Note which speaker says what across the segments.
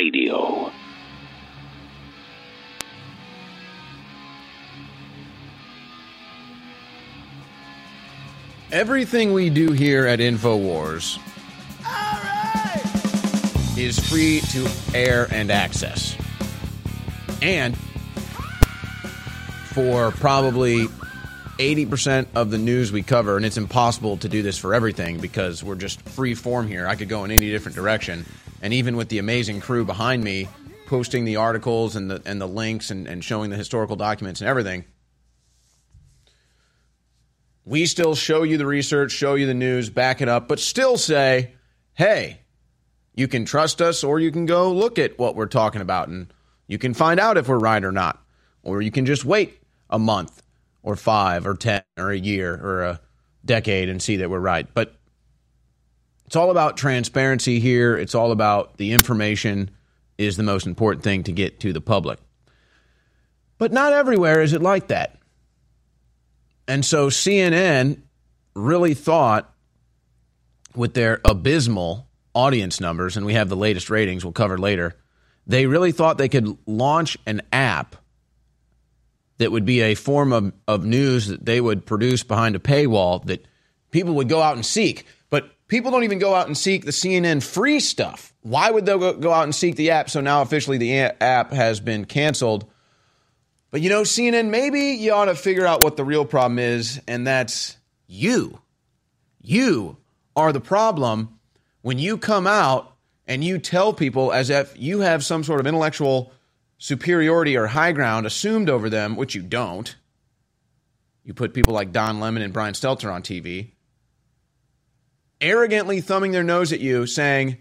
Speaker 1: Radio.
Speaker 2: Everything we do here at InfoWars is free to air and access. And for probably 80% of the news we cover, and it's impossible to do this for everything because we're just free form here. I could go in any different direction. And even with the amazing crew behind me posting the articles and the, and the links and, and showing the historical documents and everything, we still show you the research, show you the news, back it up, but still say, hey, you can trust us or you can go look at what we're talking about and you can find out if we're right or not. Or you can just wait a month or five or 10 or a year or a decade and see that we're right. But it's all about transparency here. It's all about the information is the most important thing to get to the public. But not everywhere is it like that. And so CNN really thought with their abysmal audience numbers, and we have the latest ratings we'll cover later, they really thought they could launch an app that would be a form of, of news that they would produce behind a paywall that people would go out and seek. People don't even go out and seek the CNN free stuff. Why would they go out and seek the app? So now officially the app has been canceled. But you know, CNN, maybe you ought to figure out what the real problem is, and that's you. You are the problem when you come out and you tell people as if you have some sort of intellectual superiority or high ground assumed over them, which you don't. You put people like Don Lemon and Brian Stelter on TV, arrogantly thumbing their nose at you, saying,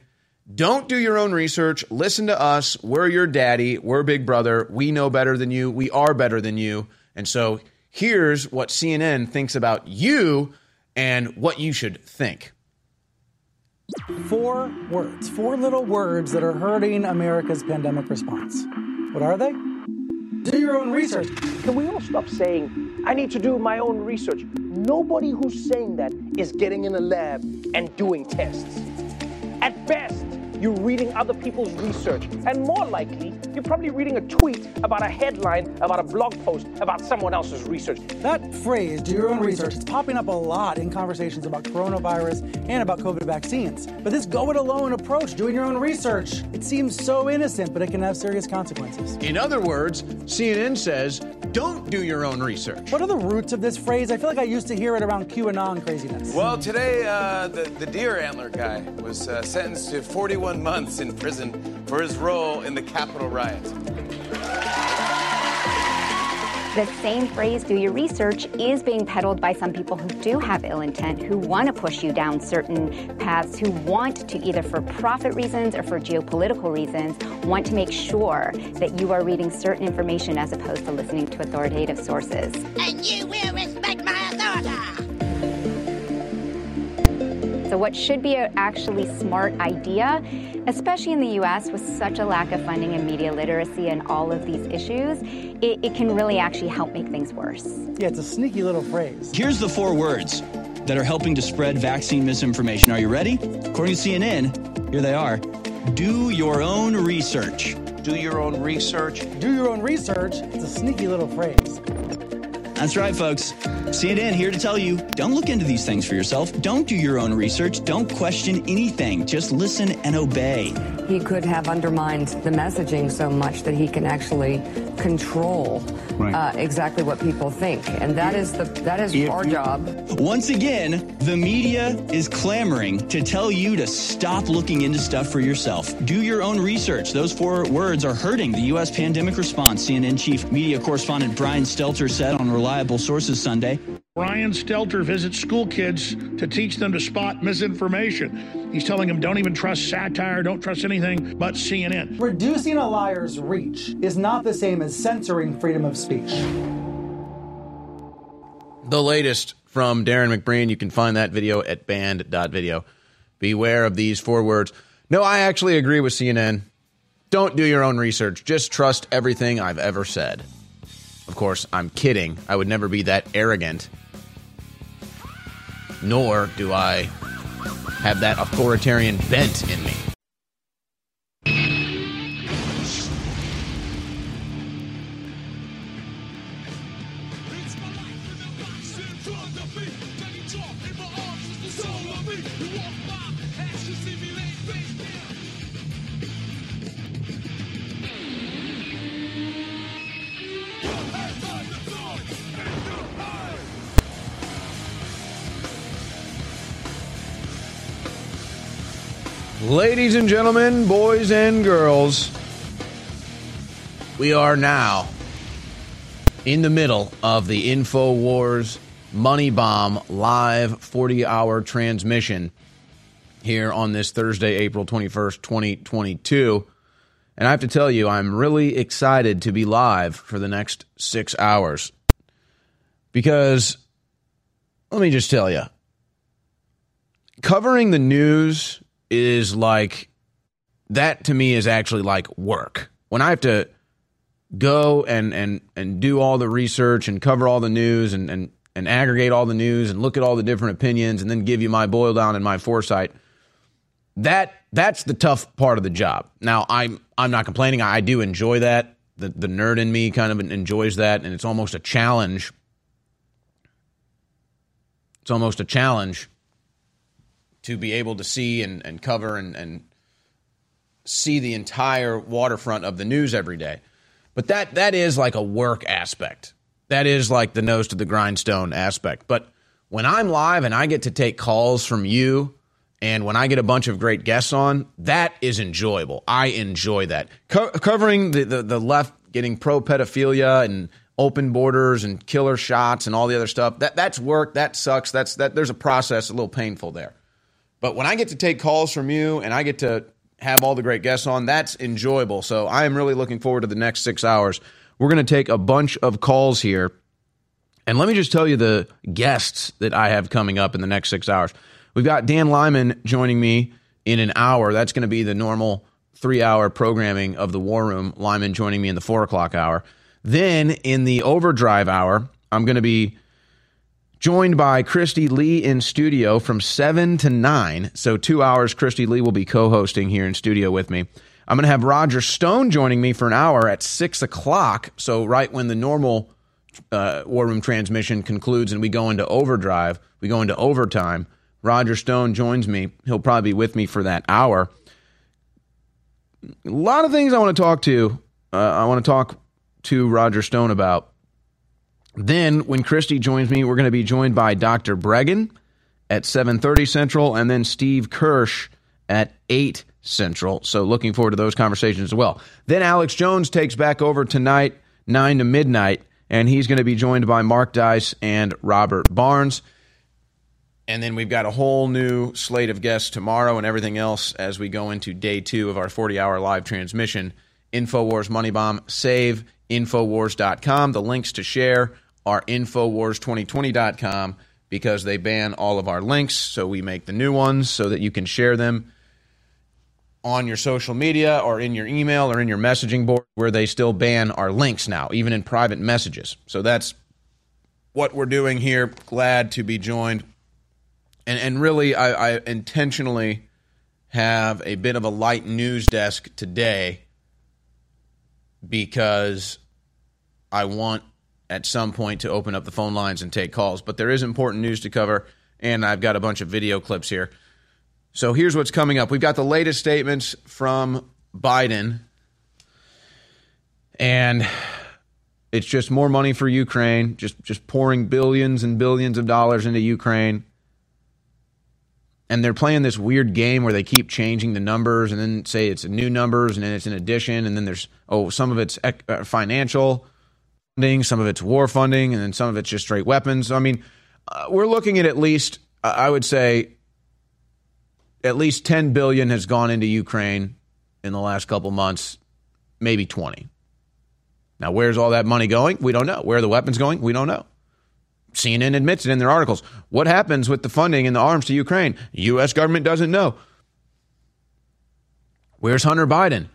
Speaker 2: Don't do your own research. Listen to us. We're your daddy. We're big brother. We know better than you. We are better than you. And so here's what CNN thinks about you and what you should think.
Speaker 3: Four words, four little words that are hurting America's pandemic response. What are they? Do your own research.
Speaker 4: Can we all stop saying, I need to do my own research? Nobody who's saying that is getting in a lab and doing tests. At best, you're reading other people's research. And more likely, you're probably reading a tweet about a headline about a blog post about someone else's research.
Speaker 3: That phrase, do your own research, it's popping up a lot in conversations about coronavirus and about COVID vaccines. But this go it alone approach, doing your own research, it seems so innocent, but it can have serious consequences.
Speaker 2: In other words, CNN says, don't do your own research.
Speaker 3: What are the roots of this phrase? I feel like I used to hear it around QAnon craziness.
Speaker 5: Well, today, uh, the, the deer antler guy was uh, sentenced to 41 months in prison for his role in the Capitol riot.
Speaker 6: The same phrase, do your research, is being peddled by some people who do have ill intent, who want to push you down certain paths, who want to either for profit reasons or for geopolitical reasons, want to make sure that you are reading certain information as opposed to listening to authoritative sources.
Speaker 7: And you will
Speaker 6: So, what should be an actually smart idea, especially in the US with such a lack of funding and media literacy and all of these issues, it, it can really actually help make things worse.
Speaker 3: Yeah, it's a sneaky little phrase.
Speaker 8: Here's the four words that are helping to spread vaccine misinformation. Are you ready? According to CNN, here they are do your own research.
Speaker 5: Do your own research.
Speaker 3: Do your own research. It's a sneaky little phrase.
Speaker 8: That's right, folks. CNN here to tell you don't look into these things for yourself. Don't do your own research. Don't question anything. Just listen and obey.
Speaker 9: He could have undermined the messaging so much that he can actually control right. uh, exactly what people think, and that is the that is if our job.
Speaker 8: Once again, the media is clamoring to tell you to stop looking into stuff for yourself. Do your own research. Those four words are hurting the U.S. pandemic response. CNN chief media correspondent Brian Stelter said on Reliable Sources Sunday.
Speaker 10: Brian Stelter visits school kids to teach them to spot misinformation. He's telling them don't even trust satire, don't trust anything but CNN.
Speaker 3: Reducing a liar's reach is not the same as censoring freedom of speech.
Speaker 2: The latest from Darrin McBreen, you can find that video at banned.video. Beware of these four words. No, I actually agree with CNN. Don't do your own research. Just trust everything I've ever said. Of course, I'm kidding. I would never be that arrogant nor do I have that authoritarian bent in me. Ladies and gentlemen, boys and girls, we are now in the middle of the InfoWars Money Bomb live 40 hour transmission here on this Thursday, April 21st, 2022. And I have to tell you, I'm really excited to be live for the next six hours because let me just tell you, covering the news is like that to me is actually like work. When I have to go and and and do all the research and cover all the news and and and aggregate all the news and look at all the different opinions and then give you my boil down and my foresight. That that's the tough part of the job. Now I'm I'm not complaining. I do enjoy that. The the nerd in me kind of enjoys that, and it's almost a challenge. It's almost a challenge to be able to see and, and cover and, and see the entire waterfront of the news every day. But that that is like a work aspect. That is like the nose to the grindstone aspect. But when I'm live and I get to take calls from you and when I get a bunch of great guests on, that is enjoyable. I enjoy that. Co- covering the, the, the left getting pro pedophilia and open borders and killer shots and all the other stuff. That that's work. That sucks. That's that there's a process a little painful there. But when I get to take calls from you and I get to have all the great guests on, that's enjoyable. So I am really looking forward to the next six hours. We're going to take a bunch of calls here. And let me just tell you the guests that I have coming up in the next six hours. We've got Dan Lyman joining me in an hour. That's going to be the normal three hour programming of the War Room. Lyman joining me in the four o'clock hour. Then in the overdrive hour, I'm going to be joined by Kristi Leigh in studio from 7 to 9. So, two hours, Kristi Leigh will be co hosting here in studio with me. I'm going to have Roger Stone joining me for an hour at 6 o'clock. So, right when the normal uh, War Room transmission concludes and we go into overdrive, we go into overtime. Roger Stone joins me. He'll probably be with me for that hour. A lot of things I want to talk to. Uh, I want to talk to Roger Stone about. Then, when Kristi joins me, we're going to be joined by Dr. Breggin at 7:30 Central, and then Steve Kirsch at 8 Central. So, looking forward to those conversations as well. Then Alex Jones takes back over tonight, 9 to midnight, and he's going to be joined by Mark Dice and Robert Barnes. And then we've got a whole new slate of guests tomorrow and everything else as we go into day two of our 40 hour live transmission. InfoWars Money Bomb. Save Infowars.com. The links to share are Infowars2020.com because they ban all of our links. So we make the new ones so that you can share them on your social media or in your email or in your messaging board where they still ban our links now, even in private messages. So that's what we're doing here. Glad to be joined and and really I, I intentionally have a bit of a light news desk today because I want at some point to open up the phone lines and take calls. But there is important news to cover, and I've got a bunch of video clips here. So here's what's coming up. We've got the latest statements from Biden, and it's just more money for Ukraine, just just pouring billions and billions of dollars into Ukraine and they're playing this weird game where they keep changing the numbers and then say it's new numbers and then it's an addition and then there's oh some of it's uh, financial funding some of it's war funding and then some of it's just straight weapons. I mean uh, we're looking at at least uh, i would say at least 10 billion has gone into ukraine in the last couple months maybe 20 now where's all that money going? We don't know. Where are the weapons going? We don't know CNN admits it in their articles. What happens with the funding and the arms to Ukraine? The U.S. government doesn't know. Where's Hunter Biden?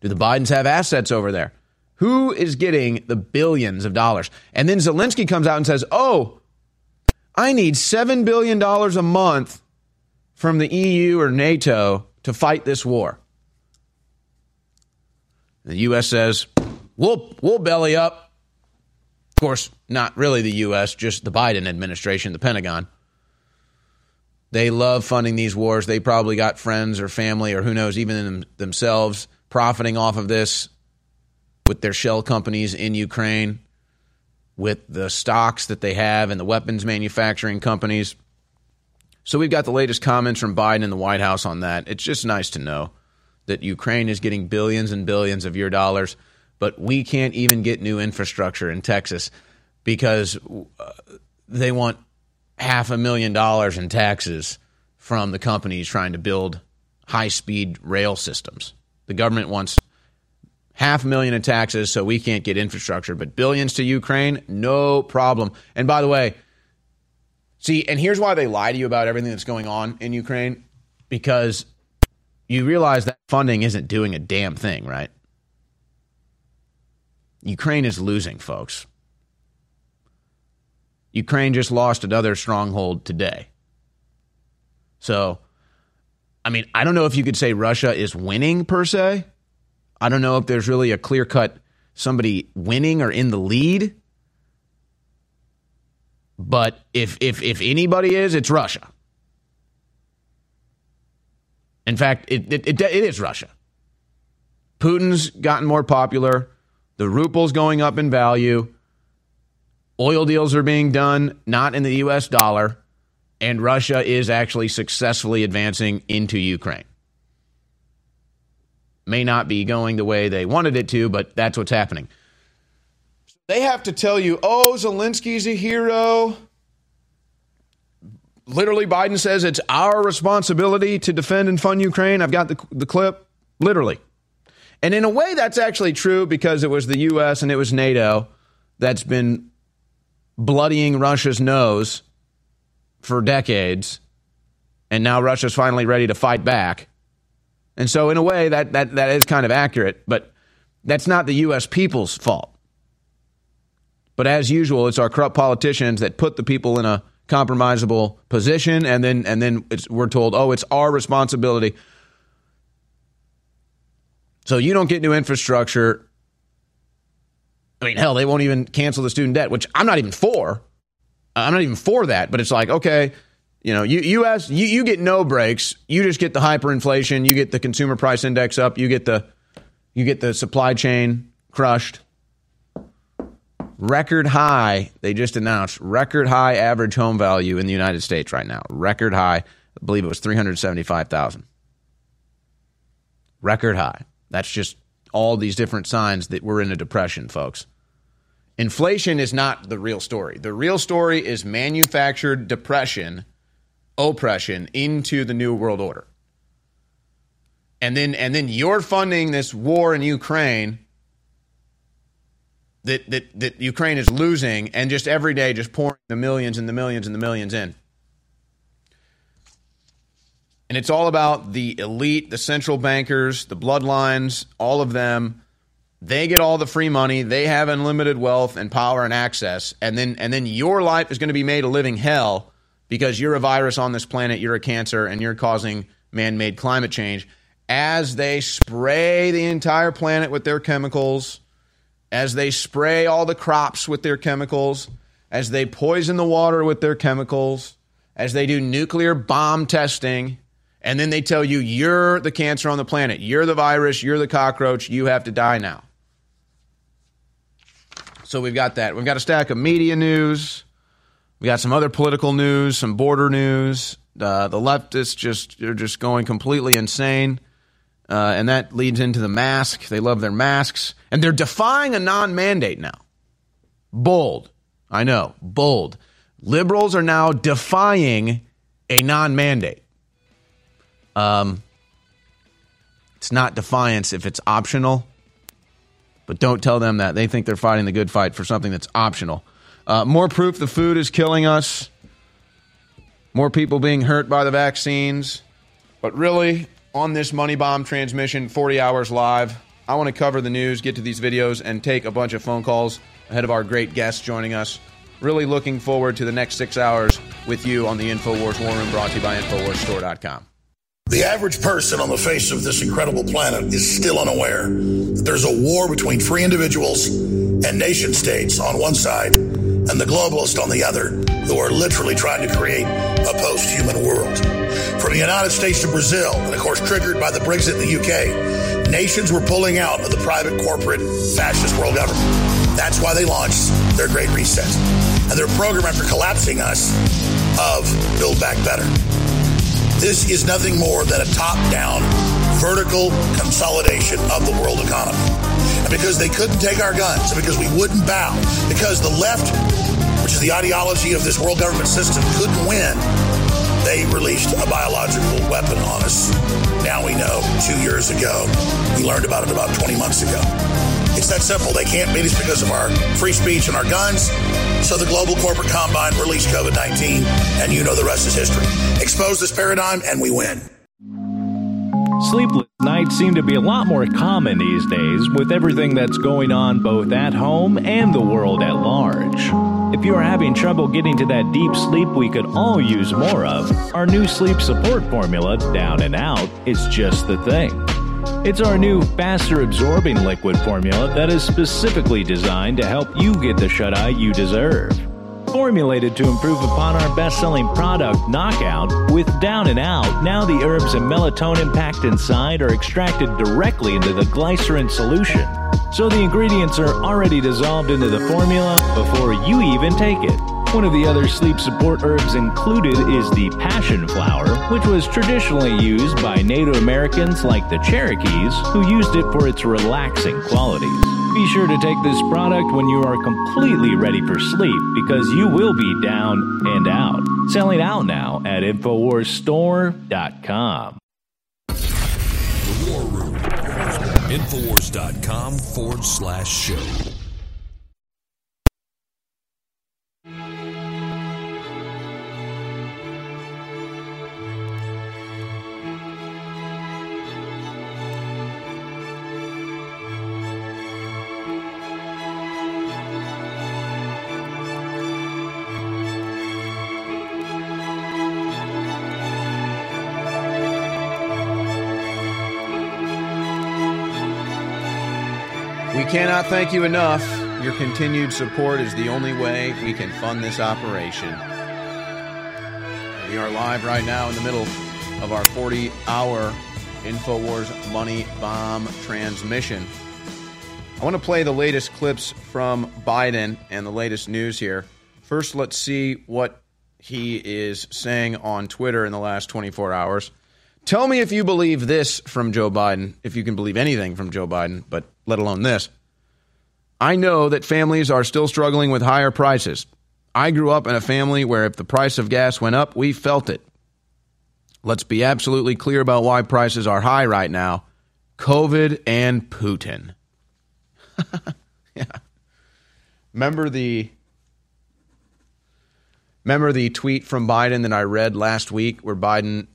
Speaker 2: Do the Bidens have assets over there? Who is getting the billions of dollars? And then Zelensky comes out and says, Oh, I need $7 billion a month from the EU or NATO to fight this war. The U.S. says, We'll, we'll belly up. Of course, not really the U.S., just the Biden administration, the Pentagon. They love funding these wars. They probably got friends or family or who knows, even them, themselves, profiting off of this with their shell companies in Ukraine, with the stocks that they have and the weapons manufacturing companies. So we've got the latest comments from Biden in the White House on that. It's just nice to know that Ukraine is getting billions and billions of your dollars, but we can't even get new infrastructure in Texas because uh, they want half a million dollars in taxes from the companies trying to build high speed rail systems. The government wants half a million in taxes so we can't get infrastructure, but billions to Ukraine, no problem. And by the way, see, and here's why they lie to you about everything that's going on in Ukraine because you realize that funding isn't doing a damn thing, right? Ukraine is losing, folks. Ukraine just lost another stronghold today. So, I mean, I don't know if you could say Russia is winning per se. I don't know if there's really a clear cut somebody winning or in the lead. But if if if anybody is, it's Russia. In fact, it, it, it, it is Russia. Putin's gotten more popular. The ruble's going up in value. Oil deals are being done not in the US dollar, and Russia is actually successfully advancing into Ukraine. May not be going the way they wanted it to, but that's what's happening. They have to tell you, oh, Zelensky's a hero. Literally, Biden says it's our responsibility to defend and fund Ukraine. I've got the, the clip. Literally. And in a way, that's actually true because it was the U.S. and it was NATO that's been bloodying Russia's nose for decades, and now Russia's finally ready to fight back. And so, in a way, that, that, that is kind of accurate, but that's not the U.S. people's fault. But as usual, it's our corrupt politicians that put the people in a compromisable position, and then and then we're told, oh, it's our responsibility. So you don't get new infrastructure I mean, hell, they won't even cancel the student debt, which I'm not even for. I'm not even for that. But it's like, okay, you know, you U.S. you, you get no breaks. You just get the hyperinflation. You get the consumer price index up. You get the you get the supply chain crushed. Record high. They just announced record high average home value in the United States right now. Record high. I believe it was three hundred seventy five thousand. Record high. That's just all these different signs that we're in a depression, folks. Inflation is not the real story. The real story is manufactured depression, oppression into the new world order. And then and then you're funding this war in Ukraine that that that Ukraine is losing and just every day just pouring the millions and the millions and the millions in. And it's all about the elite, the central bankers, the bloodlines, all of them. They get all the free money. They have unlimited wealth and power and access. And then and then your life is going to be made a living hell because you're a virus on this planet, you're a cancer, and you're causing man-made climate change. As they spray the entire planet with their chemicals, as they spray all the crops with their chemicals, as they poison the water with their chemicals, as they do nuclear bomb testing, and then they tell you you're the cancer on the planet, you're the virus, you're the cockroach, you have to die now. So we've got that. We've got a stack of media news. We got some other political news, some border news. Uh, the leftists just they're just going completely insane, uh, and that leads into the mask. They love their masks, and they're defying a non-mandate now. Bold, I know, bold. Liberals are now defying a non-mandate. Um, it's not defiance if it's optional, but don't tell them that. They think they're fighting the good fight for something that's optional. Uh, more proof the food is killing us. More people being hurt by the vaccines. But really, on this Money Bomb transmission, 40 hours live, I want to cover the news, get to these videos, and take a bunch of phone calls ahead of our great guests joining us. Really looking forward to the next six hours with you on the InfoWars War Room brought to you by InfoWarsStore.com.
Speaker 1: The average person on the face of this incredible planet is still unaware that there's a war between free individuals and nation states on one side, and the globalists on the other, who are literally trying to create a post human world. From the United States to Brazil, and of course, triggered by the Brexit in the UK, nations were pulling out of the private corporate fascist world government. That's why they launched their Great Reset. And their program after collapsing us of Build Back Better. This is nothing more than a top down, vertical consolidation of the world economy. And because they couldn't take our guns, and because we wouldn't bow, because the left, which is the ideology of this world government system, couldn't win, they released a biological weapon on us. Now we know two years ago. We learned about it about 20 months ago. That simple. They can't beat us because of our free speech and our guns. So the global corporate combine released COVID 19, and you know the rest is history. Expose this paradigm, and we win.
Speaker 11: Sleepless nights seem to be a lot more common these days with everything that's going on both at home and the world at large. If you are having trouble getting to that deep sleep we could all use more of, our new sleep support formula, Down and Out, is just the thing. It's our new faster absorbing liquid formula that is specifically designed to help you get the shut eye you deserve. Formulated to improve upon our best selling product, Knockout, with Down and Out, now the herbs and melatonin packed inside are extracted directly into the glycerin solution. So the ingredients are already dissolved into the formula before you even take it. One of the other sleep support herbs included is the passion flower, which was traditionally used by Native Americans like the Cherokees, who used it for its relaxing qualities. Be sure to take this product when you are completely ready for sleep because you will be down and out. Selling out now at InfoWarsStore.com.
Speaker 12: The War Room. Infowars.com forward slash show.
Speaker 2: Cannot thank you enough. Your continued support is the only way we can fund this operation. We are live right now in the middle of our 40 hour InfoWars Money Bomb transmission. I want to play the latest clips from Biden and the latest news here. First, let's see what he is saying on Twitter in the last 24 hours. Tell me if you believe this from Joe Biden, if you can believe anything from Joe Biden, but let alone this. I know that families are still struggling with higher prices. I grew up in a family where if the price of gas went up, we felt it. Let's be absolutely clear about why prices are high right now COVID and Putin. yeah. Remember the Remember the tweet from Biden that I read last week where Biden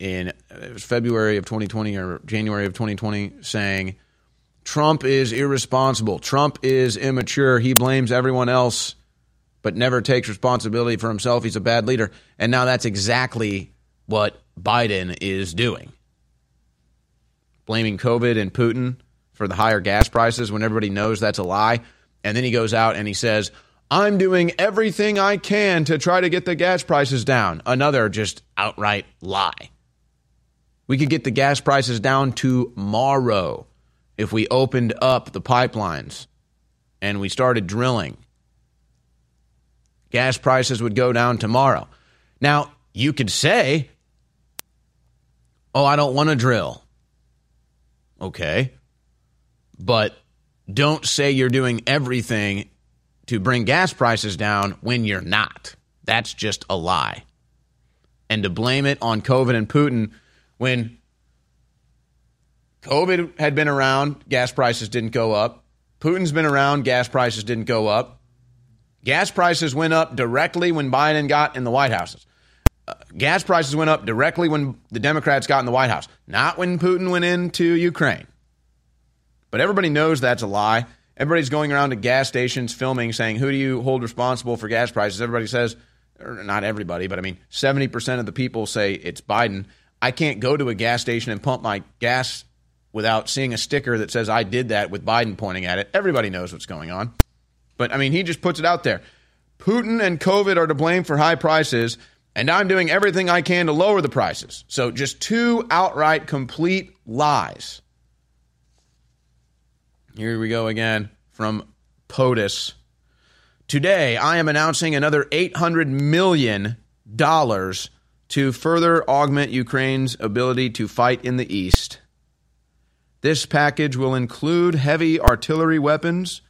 Speaker 2: in February of 2020 or January of 2020 saying Trump is irresponsible. Trump is immature. He blames everyone else but never takes responsibility for himself. He's a bad leader. And now that's exactly what Biden is doing. Blaming COVID and Putin for the higher gas prices when everybody knows that's a lie. And then he goes out and he says, I'm doing everything I can to try to get the gas prices down. Another just outright lie. We could get the gas prices down tomorrow if we opened up the pipelines and we started drilling. Gas prices would go down tomorrow. Now, you could say, oh, I don't want to drill. Okay. But don't say you're doing everything to bring gas prices down when you're not. That's just a lie. And to blame it on COVID and Putin when COVID had been around, gas prices didn't go up. Putin's been around, gas prices didn't go up. Gas prices went up directly when Biden got in the White House. Uh, gas prices went up directly when the Democrats got in the White House, not when Putin went into Ukraine. But everybody knows that's a lie. Everybody's going around to gas stations filming saying, Who do you hold responsible for gas prices? Everybody says, or not everybody, but I mean, 70% of the people say it's Biden. I can't go to a gas station and pump my gas without seeing a sticker that says I did that with Biden pointing at it. Everybody knows what's going on. But I mean, he just puts it out there. Putin and COVID are to blame for high prices, and I'm doing everything I can to lower the prices. So just two outright complete lies. Here we go again from POTUS. Today, I am announcing another $800 million to further augment Ukraine's ability to fight in the East. This package will include heavy artillery weapons,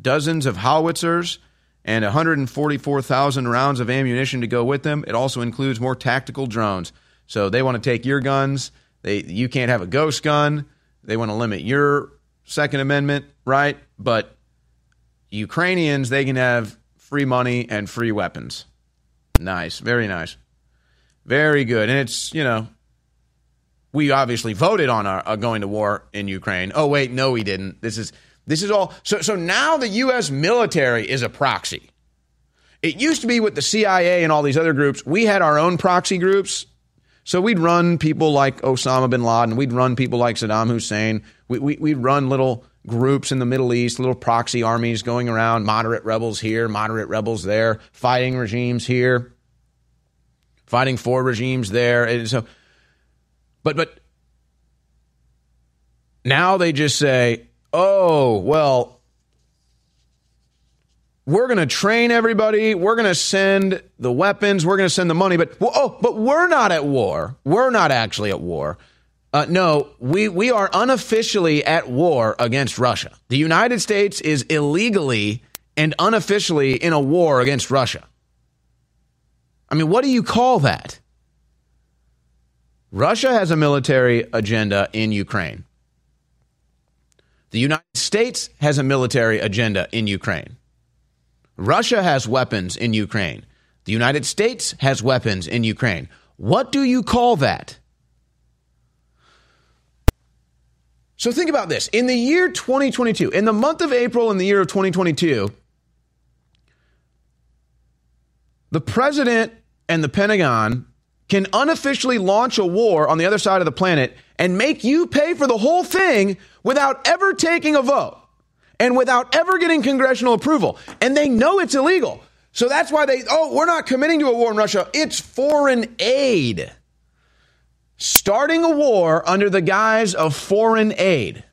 Speaker 2: dozens of howitzers, and 144,000 rounds of ammunition to go with them. It also includes more tactical drones. So they want to take your guns. They you can't have a ghost gun. They want to limit your Second Amendment right, but Ukrainians they can have free money and free weapons. Nice, very nice, very good. And it's you know we obviously voted on our, uh, going to war in Ukraine. Oh wait, no, we didn't. This is this is all. So so now the U.S. military is a proxy. It used to be with the CIA and all these other groups. We had our own proxy groups. So we'd run people like Osama bin Laden. We'd run people like Saddam Hussein. We, we, we'd run little groups in the Middle East, little proxy armies going around, moderate rebels here, moderate rebels there, fighting regimes here, fighting for regimes there. And so but but now they just say, "Oh, well, we're going to train everybody. We're going to send the weapons. We're going to send the money. But oh, but we're not at war. We're not actually at war. Uh, no, we we are unofficially at war against Russia. The United States is illegally and unofficially in a war against Russia. I mean, what do you call that? Russia has a military agenda in Ukraine. The United States has a military agenda in Ukraine. Russia has weapons in Ukraine. The United States has weapons in Ukraine. What do you call that? So think about this. In the year 2022, in the month of April in the year of 2022, the president and the Pentagon can unofficially launch a war on the other side of the planet and make you pay for the whole thing without ever taking a vote and without ever getting congressional approval. And they know it's illegal. So that's why they, oh, we're not committing to a war in Russia. It's foreign aid. Starting a war under the guise of foreign aid.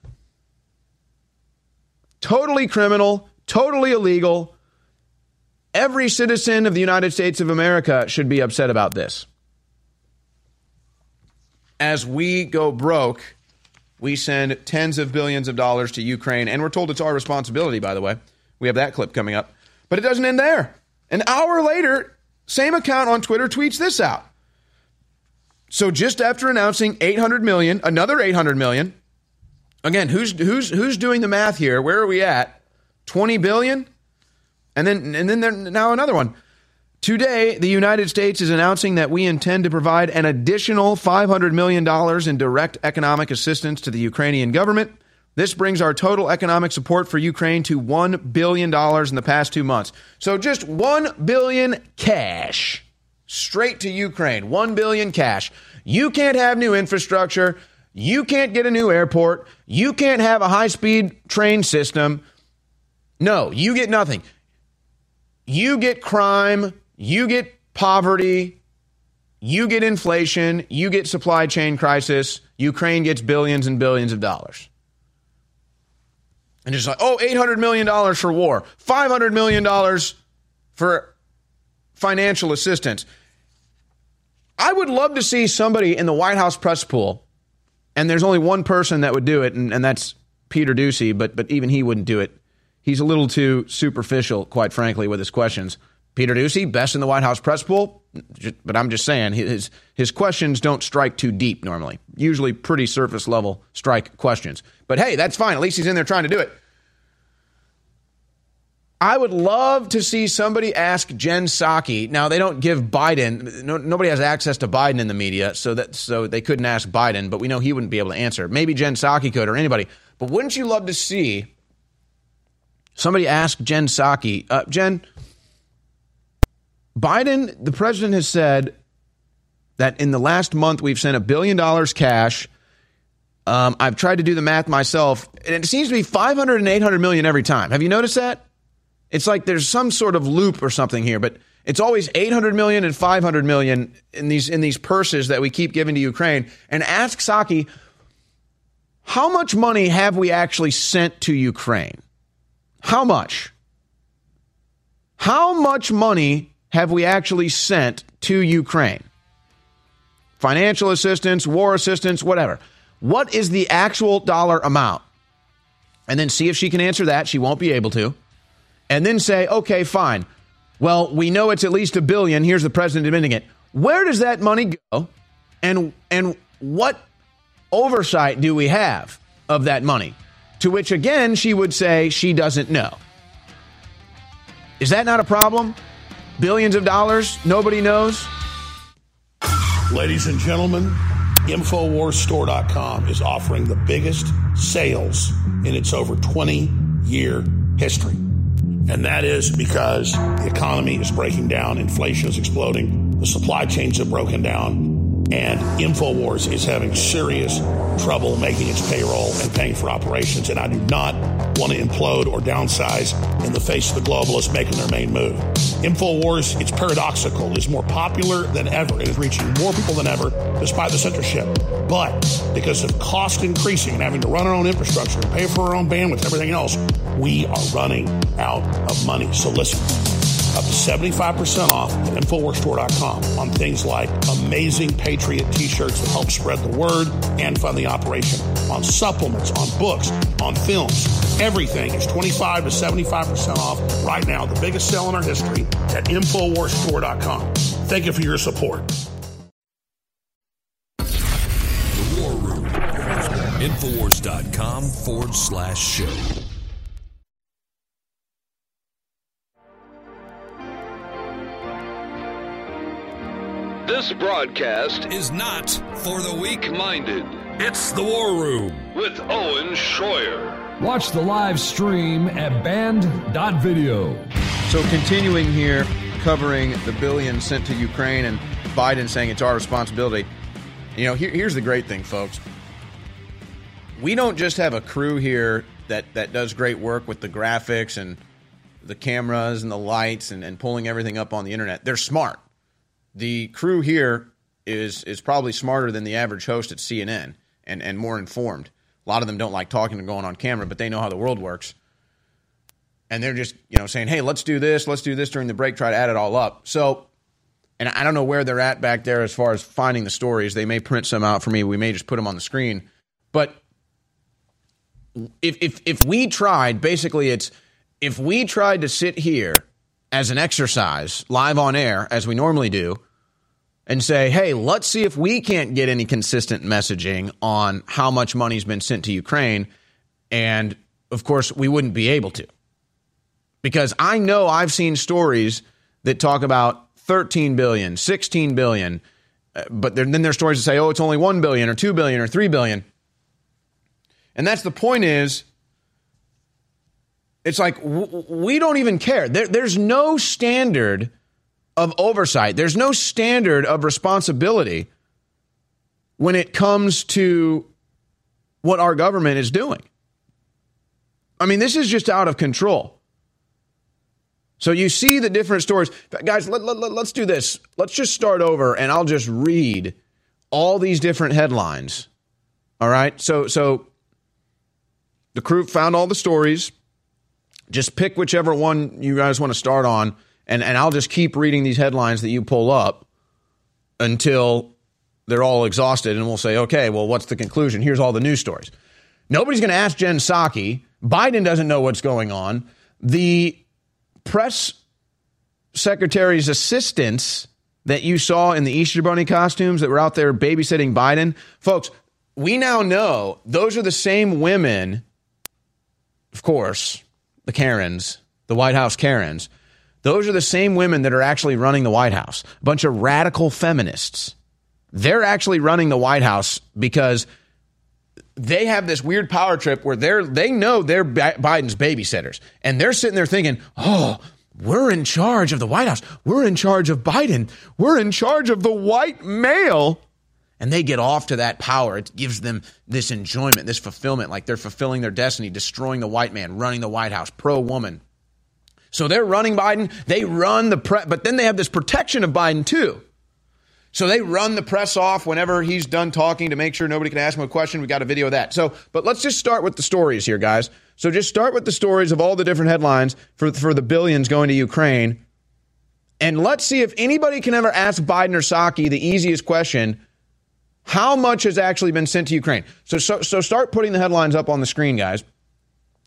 Speaker 2: Totally criminal, totally illegal. Every citizen of the United States of America should be upset about this as we go broke, we send tens of billions of dollars to Ukraine, and we're told it's our responsibility, by the way. We have that clip coming up. But it doesn't end there. An hour later, same account on Twitter tweets this out. So just after announcing 800 million, another 800 million. Again, who's who's who's doing the math here? Where are we at? 20 billion? And then and then there, now another one. Today, the United States is announcing that we intend to provide an additional $500 million in direct economic assistance to the Ukrainian government. This brings our total economic support for Ukraine to $1 billion in the past two months. So just 1 billion cash straight to Ukraine. 1 billion cash. You can't have new infrastructure. You can't get a new airport. You can't have a high speed train system. No, you get nothing. You get crime you get poverty, you get inflation, you get supply chain crisis, Ukraine gets billions and billions of dollars. And just like, oh, $800 million for war, $500 million for financial assistance. I would love to see somebody in the White House press pool, and there's only one person that would do it, and, and that's Peter Doocy, but, but even he wouldn't do it. He's a little too superficial, quite frankly, with his questions. Peter Doocy, best in the White House press pool, but I'm just saying his his questions don't strike too deep normally. Usually pretty surface level strike questions. But hey, that's fine. At least he's in there trying to do it. I would love to see somebody ask Jen Psaki. Now they don't give Biden. No, nobody has access to Biden in the media, so that so they couldn't ask Biden. But we know he wouldn't be able to answer. Maybe Jen Psaki could or anybody. But wouldn't you love to see somebody ask Jen Psaki, uh, Jen? Biden, the president has said that in the last month we've sent a billion dollars cash. Um, I've tried to do the math myself, and it seems to be 500 and 800 million every time. Have you noticed that? It's like there's some sort of loop or something here, but it's always 800 million and 500 million in these in these purses that we keep giving to Ukraine. And ask Psaki, how much money have we actually sent to Ukraine? How much? How much money have we actually sent to Ukraine? Financial assistance, war assistance, whatever. What is the actual dollar amount? And then see if she can answer that. She won't be able to. And then say, okay, fine. Well, we know it's at least a billion. Here's the president admitting it. Where does that money go? And and what oversight do we have of that money? To which again she would say she doesn't know. Is that not a problem? Billions of dollars, nobody knows.
Speaker 1: Ladies and gentlemen, InfoWarsStore.com is offering the biggest sales in its over 20 year history. And that is because the economy is breaking down, inflation is exploding, the supply chains have broken down, and InfoWars is having serious trouble making its payroll and paying for operations. And I do not want to implode or downsize in the face of the globalists making their main move. InfoWars, it's paradoxical, is more popular than ever. It is reaching more people than ever despite the censorship. But because of cost increasing and having to run our own infrastructure and pay for our own bandwidth and everything else, we are running out of money. So listen up to 75% off at InfoWarsStore.com on things like amazing Patriot t-shirts that help spread the word and fund the operation, on supplements, on books, on films. Everything is 25 to 75% off right now, the biggest sale in our history at InfoWarsStore.com. Thank you for your support.
Speaker 12: The War Room. Infowars.com forward slash show.
Speaker 13: This broadcast
Speaker 12: is not
Speaker 13: for the weak minded.
Speaker 12: It's the War Room
Speaker 13: with Owen Schroyer.
Speaker 14: Watch the live stream at banned.video.
Speaker 2: So, continuing here, covering the billion sent to Ukraine and Biden saying it's our responsibility. You know, here, here's the great thing, folks. We don't just have a crew here that, that does great work with the graphics and the cameras and the lights and, and pulling everything up on the internet. They're smart the crew here is is probably smarter than the average host at CNN and and more informed. A lot of them don't like talking and going on camera, but they know how the world works. And they're just, you know, saying, "Hey, let's do this, let's do this during the break, try to add it all up." So, and I don't know where they're at back there as far as finding the stories. They may print some out for me. We may just put them on the screen. But if if if we tried, basically it's if we tried to sit here as an exercise live on air as we normally do and say, hey, let's see if we can't get any consistent messaging on how much money's been sent to Ukraine. And of course, we wouldn't be able to. Because I know I've seen stories that talk about 13 billion, 16 billion, uh, but then there's stories that say, oh, it's only 1 billion or 2 billion or 3 billion. And that's the point is it's like w- we don't even care. There, there's no standard of oversight, there's no standard of responsibility when it comes to what our government is doing. I mean, this is just out of control. So you see the different stories. Guys, let, let, let's do this. Let's just start over and I'll just read all these different headlines. All right. So, so the crew found all the stories just pick whichever one you guys want to start on, and, and I'll just keep reading these headlines that you pull up until they're all exhausted, and we'll say, okay, well, what's the conclusion? Here's all the news stories. Nobody's going to ask Jen Psaki. Biden doesn't know what's going on. The press secretary's assistants that you saw in the Easter Bunny costumes that were out there babysitting Biden, folks, we now know those are the same women, of course, the Karens, the White House Karens, those are the same women that are actually running the White House. A bunch of radical feminists. They're actually running the White House because they have this weird power trip where they're they know they're Biden's babysitters and they're sitting there thinking, "Oh, we're in charge of the White House. We're in charge of Biden. We're in charge of the white male." And they get off to that power. It gives them this enjoyment, this fulfillment, like they're fulfilling their destiny, destroying the white man, running the White House, pro woman. So they're running Biden. They run the press, but then they have this protection of Biden too. So they run the press off whenever he's done talking to make sure nobody can ask him a question. We got a video of that. So, but let's just start with the stories here, guys. So just start with the stories of all the different headlines for for the billions going to Ukraine. And let's see if anybody can ever ask Biden or Psaki the easiest question how much has actually been sent to Ukraine? So, so, so start putting the headlines up on the screen, guys.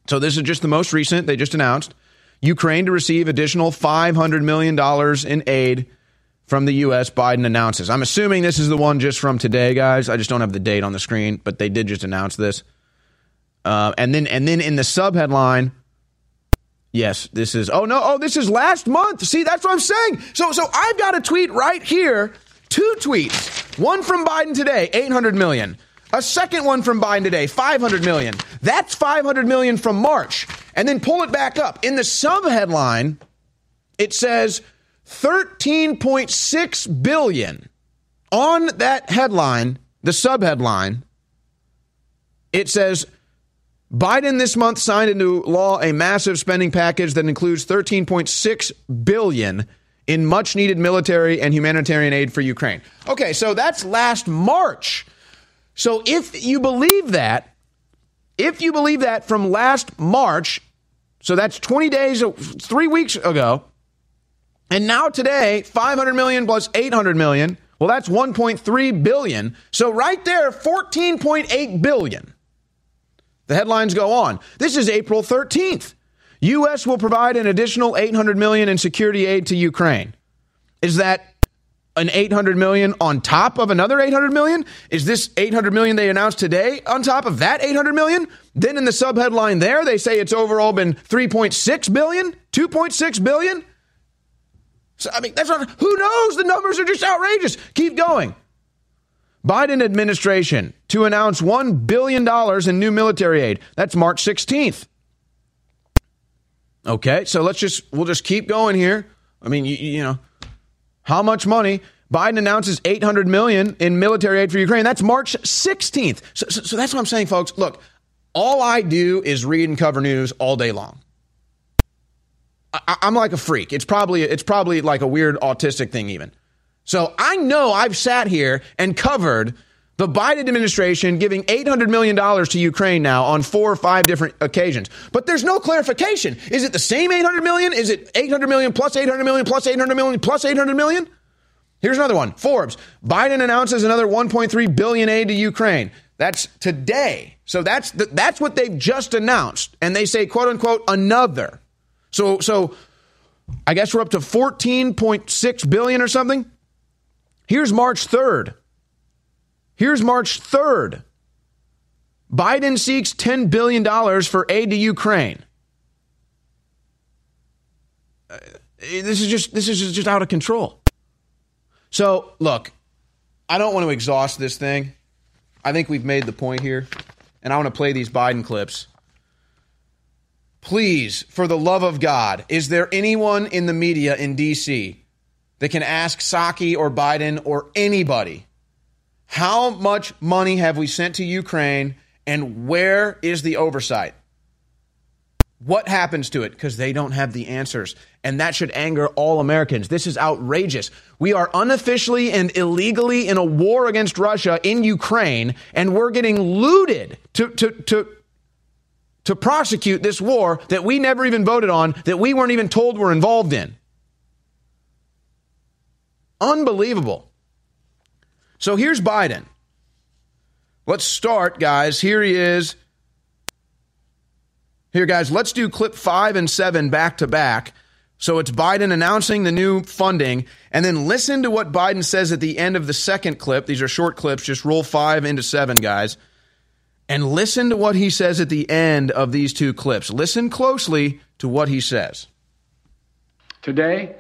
Speaker 2: So this is just the most recent. They just announced Ukraine to receive additional $500 million in aid from the U.S. Biden announces. I'm assuming this is the one just from today, guys. I just don't have the date on the screen, but they did just announce this. Uh, and then, and then in the sub headline, yes, this is. Oh no! Oh, this is last month. See, that's what I'm saying. So, so I've got a tweet right here. Two tweets. One from Biden today, 800 million. A second one from Biden today, 500 million. That's 500 million from March. And then pull it back up. In the sub headline, it says 13.6 billion. On that headline, the sub headline, it says Biden this month signed into law a massive spending package that includes 13.6 billion in much needed military and humanitarian aid for Ukraine. Okay, so that's last March. So if you believe that, if you believe that from last March, so that's 20 days, 3 weeks ago, and now today, 500 million plus 800 million, well that's 1.3 billion. So right there 14.8 billion. The headlines go on. This is April 13th. US will provide an additional 800 million in security aid to Ukraine. Is that an 800 million on top of another 800 million? Is this 800 million they announced today on top of that 800 million? Then in the subheadline there, they say it's overall been 3.6 billion, 2.6 billion. So, I mean, that's not, who knows? The numbers are just outrageous. Keep going. Biden administration to announce $1 billion in new military aid. That's March 16th. Okay, so let's just, we'll just keep going here. I mean, you, you know, how much money? Biden announces 800 million in military aid for Ukraine. That's March 16th. So, so, so that's what I'm saying, folks. Look, all I do is read and cover news all day long. I, I'm like a freak. It's probably it's probably like a weird autistic thing even. So I know I've sat here and covered the Biden administration giving $800 million to Ukraine now on four or five different occasions. But there's no clarification. Is it the same 800 million? Is it 800 million plus 800 million plus 800 million plus 800 million? Here's another one. Forbes. Biden announces another 1.3 billion aid to Ukraine. That's today. So that's the, that's what they've just announced. And they say quote unquote another. So so I guess we're up to 14.6 billion or something. Here's March 3rd. Here's March 3rd. Biden seeks $10 billion for aid to Ukraine. Uh, this is just this is just out of control. So, look, I don't want to exhaust this thing. I think we've made the point here, and I want to play these Biden clips. Please, for the love of God, is there anyone in the media in DC that can ask Psaki or Biden or anybody how much money have we sent to Ukraine and where is the oversight? What happens to it? Because they don't have the answers. And that should anger all Americans. This is outrageous. We are unofficially and illegally in a war against Russia in Ukraine, and we're getting looted to, to, to, to prosecute this war that we never even voted on, that we weren't even told we're involved in. Unbelievable. So here's Biden. Let's start, guys. Here he is. Here, guys, let's do clip five and seven back to back. So it's Biden announcing the new funding, and then listen to what Biden says at the end of the second clip. These are short clips, just roll five into seven, guys. And listen to what he says at the end of these two clips. Listen closely to what he says.
Speaker 15: Today,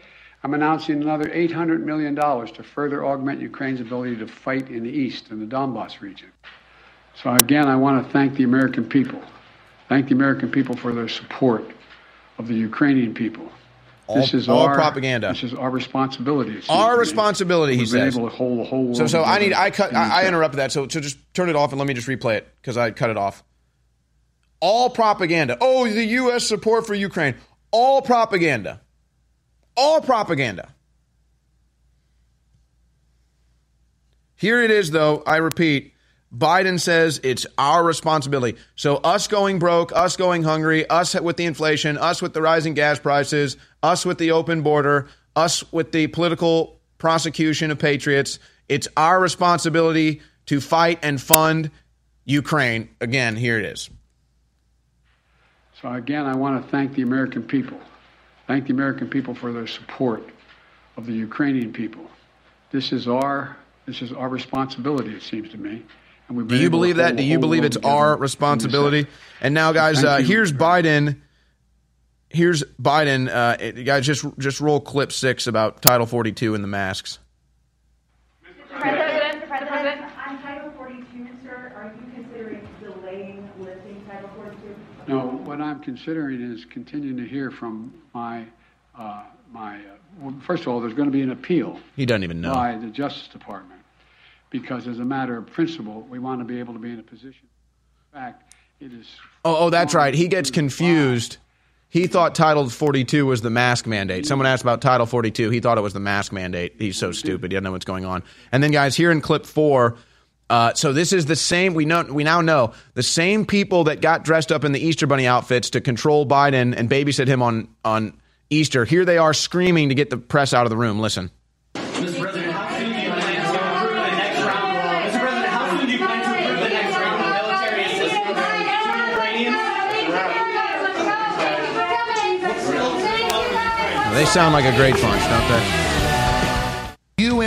Speaker 15: I'm announcing another $800 million to further augment Ukraine's ability to fight in the east, in the Donbass region. So, again, I want to thank the American people. Thank the American people for their support of the Ukrainian people.
Speaker 2: All,
Speaker 15: this is
Speaker 2: all
Speaker 15: our
Speaker 2: propaganda.
Speaker 15: This is our responsibility.
Speaker 2: Our responsibility, he
Speaker 15: We've
Speaker 2: says.
Speaker 15: able to hold the whole world.
Speaker 2: So, so I need I cut I, I interrupted that. So, so just turn it off and let me just replay it because I cut it off. All propaganda. Oh, the U.S. support for Ukraine. All propaganda. All propaganda. Here it is, though. I repeat Biden says it's our responsibility. So, us going broke, us going hungry, us with the inflation, us with the rising gas prices, us with the open border, us with the political prosecution of patriots, it's our responsibility to fight and fund Ukraine. Again, here it is.
Speaker 15: So, again, I want to thank the American people. Thank the American people for their support of the Ukrainian people. This is our this is our responsibility, it seems to me.
Speaker 2: Do you believe that? Do you believe it's our responsibility? And now, guys, uh, here's Biden. Here's Biden. Uh, guys, just just roll clip six about Title 42 and the masks.
Speaker 16: President, President, on Title 42, sir, are you considering delaying lifting Title 42?
Speaker 15: No, what I'm considering is continuing to hear from my uh, my. Uh, well, first of all, there's going to be an appeal
Speaker 2: He doesn't even know.
Speaker 15: by the Justice Department because, as a matter of principle, we want to be able to be in a position. In fact, it is
Speaker 2: Oh, oh, that's right. He gets confused. He thought Title 42 was the mask mandate. Someone asked about Title 42. He thought it was the mask mandate. He's so stupid. He doesn't know what's going on. And then, guys, here in clip four. Uh, so this is the same. We know. We now know the same people that got dressed up in the Easter bunny outfits to control Biden and babysit him on on Easter. Here they are screaming to get the press out of the room. Listen.
Speaker 17: Mr. President, how soon do you plan to approve the next round? Mr. President, how soon do you plan to approve the next round of military assistance to Ukrainians?
Speaker 2: They sound like a great bunch, don't they?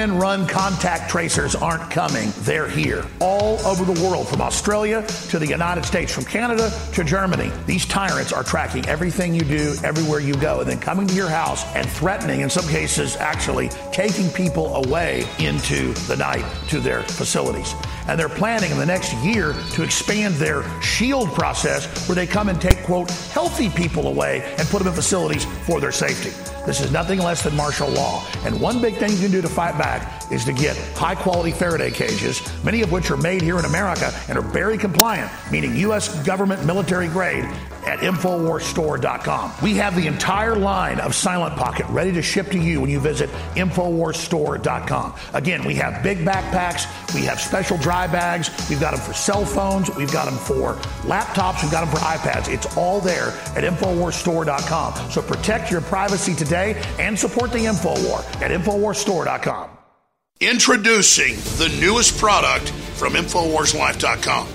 Speaker 1: UN run contact tracers aren't coming. They're here. All over the world, from Australia to the United States, from Canada to Germany. These tyrants are tracking everything you do, everywhere you go, and then coming to your house and threatening, in some cases, actually taking people away into the night to their facilities. And they're planning in the next year to expand their shield process where they come and take, quote, healthy people away and put them in facilities for their safety. This is nothing less than martial law. And one big thing you can do to fight back is to get high quality Faraday cages, many of which are made here in America and are very compliant, meaning U.S. government military grade, at InfoWarsStore.com. We have the entire line of Silent Pocket ready to ship to you when you visit InfoWarsStore.com. Again, we have big backpacks, we have special dry bags, we've got them for cell phones, we've got them for laptops, we've got them for iPads. It's all there at InfoWarsStore.com. So protect your privacy today and support the InfoWar at InfoWarsStore.com. Introducing the newest product from InfoWarsLife.com.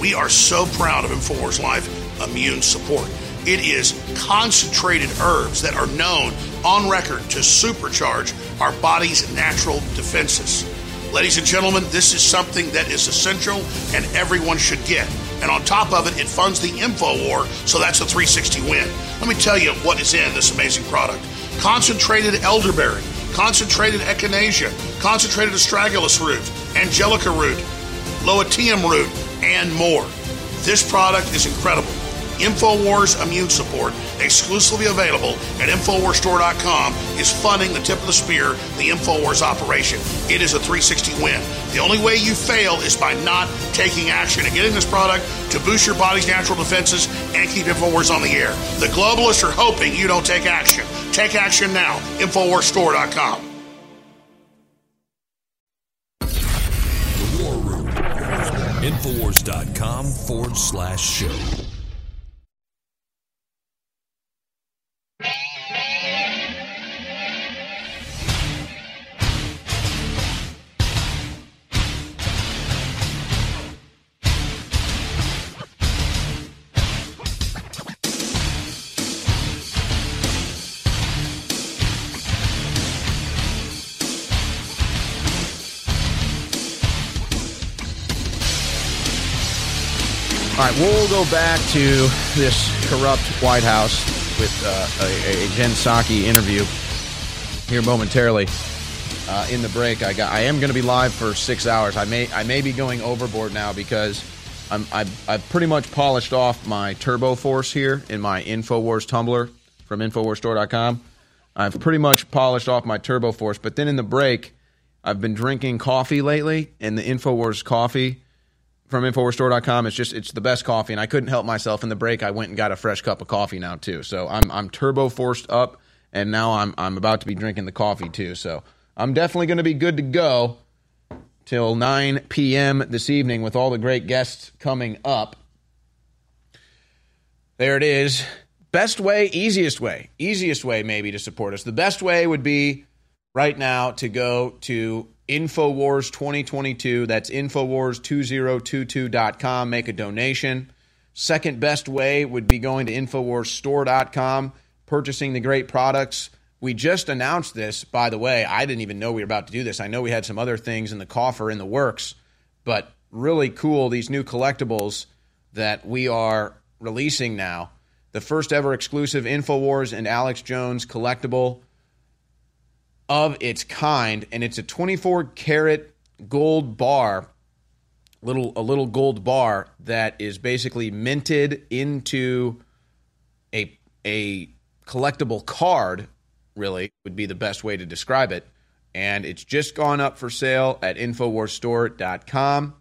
Speaker 1: We are so proud of InfoWars Life Immune Support. It is concentrated herbs that are known on record to supercharge our body's natural defenses. Ladies and gentlemen, this is something that is essential and everyone should get. And on top of it, it funds the info InfoWar, so that's a 360 win. Let me tell you what is in this amazing product concentrated elderberry, concentrated echinacea, concentrated astragalus root, angelica root, Lomatium root, and more. This product is incredible. InfoWars Immune Support, exclusively available at InfoWarsStore.com, is funding the tip of the spear, the InfoWars operation. It is a 360 win. The only way you fail is by not taking action and getting this product to boost your body's natural defenses and keep InfoWars on the air. The globalists are hoping you don't take action. Take action now. InfoWarsStore.com.
Speaker 12: The War Room. Infowars.com forward slash show.
Speaker 2: All right, we'll go back to this corrupt White House with uh, a, a Jen Psaki interview here momentarily. Uh, in the break, I got I am going to be live for six hours. I may I may be going overboard now because I'm I've, I've pretty much polished off my Turbo Force here in my Infowars Tumblr from InfoWarsStore.com. I've pretty much polished off my Turbo Force, but then in the break, I've been drinking coffee lately, and the Infowars coffee from InfoWarsStore.com. It's just it's the best coffee, and I couldn't help myself. In the break, I went and got a fresh cup of coffee now too. So I'm I'm turbo forced up, and now I'm I'm about to be drinking the coffee too. So I'm definitely going to be good to go till 9 p.m. this evening with all the great guests coming up. There it is. Best way, easiest way, easiest way maybe to support us. The best way would be right now to go to Infowars 2022. That's Infowars2022.com. Make a donation. Second best way would be going to InfoWarsStore.com, purchasing the great products. We just announced this, by the way. I didn't even know we were about to do this. I know we had some other things in the coffer in the works, but really cool these new collectibles that we are releasing now. The first ever exclusive InfoWars and Alex Jones collectible of its kind, and it's a 24 karat gold bar, little a little gold bar that is basically minted into a a collectible card. Really, would be the best way to describe it. And it's just gone up for sale at InfoWarsStore.com.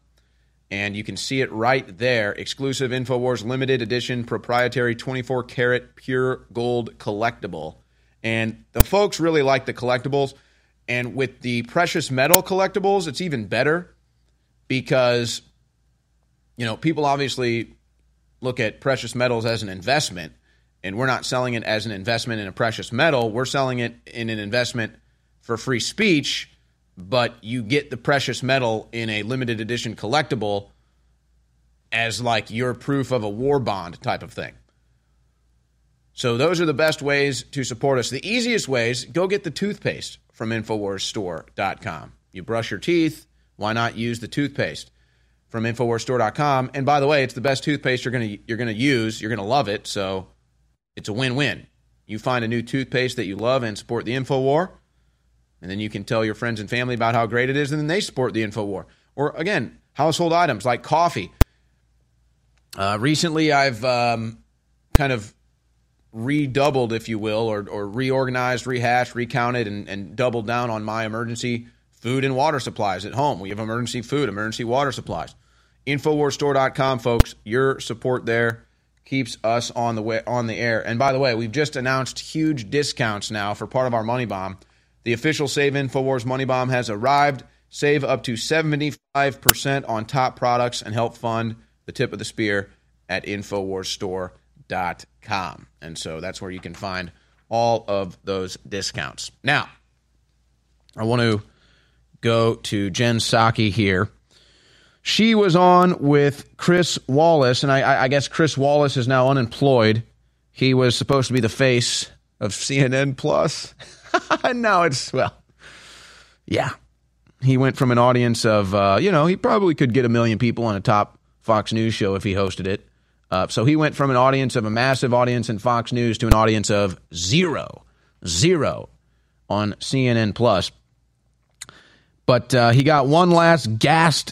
Speaker 2: And you can see it right there. Exclusive InfoWars limited edition proprietary 24 karat pure gold collectible. And the folks really like the collectibles. And with the precious metal collectibles, it's even better because, you know, people obviously look at precious metals as an investment. And we're not selling it as an investment in a precious metal. We're selling it in an investment for free speech, but you get the precious metal in a limited edition collectible as like your proof of a war bond type of thing. So those are the best ways to support us. The easiest ways, go get the toothpaste from InfoWarsStore.com. You brush your teeth, why not use the toothpaste from InfoWarsStore.com? And by the way, it's the best toothpaste you're gonna you're gonna use. You're gonna love it. So it's a win-win. You find a new toothpaste that you love and support the InfoWar, and then you can tell your friends and family about how great it is, and then they support the InfoWar. Or again, household items like coffee. Uh, recently, I've um, kind of redoubled, if you will, or, or reorganized, rehashed, recounted, and, and doubled down on my emergency food and water supplies at home. We have emergency food, emergency water supplies. Infowarsstore.com, folks. Your support there keeps us on the way on the air. And by the way, we've just announced huge discounts now for part of our money bomb. The official Save Infowars money bomb has arrived. Save up to 75% on top products and help fund the tip of the spear at InfoWarsStore.com. And so that's where you can find all of those discounts. Now, I want to go to Jen Psaki here. She was on with Chris Wallace, and I, I guess Chris Wallace is now unemployed. He was supposed to be the face of CNN Plus. now it's, well, yeah. He went from an audience of, uh, you know, he probably could get a million people on a top Fox News show if he hosted it. Uh, so he went from an audience of a massive audience in Fox News to an audience of zero, zero on CNN Plus. But uh, he got one last gasp,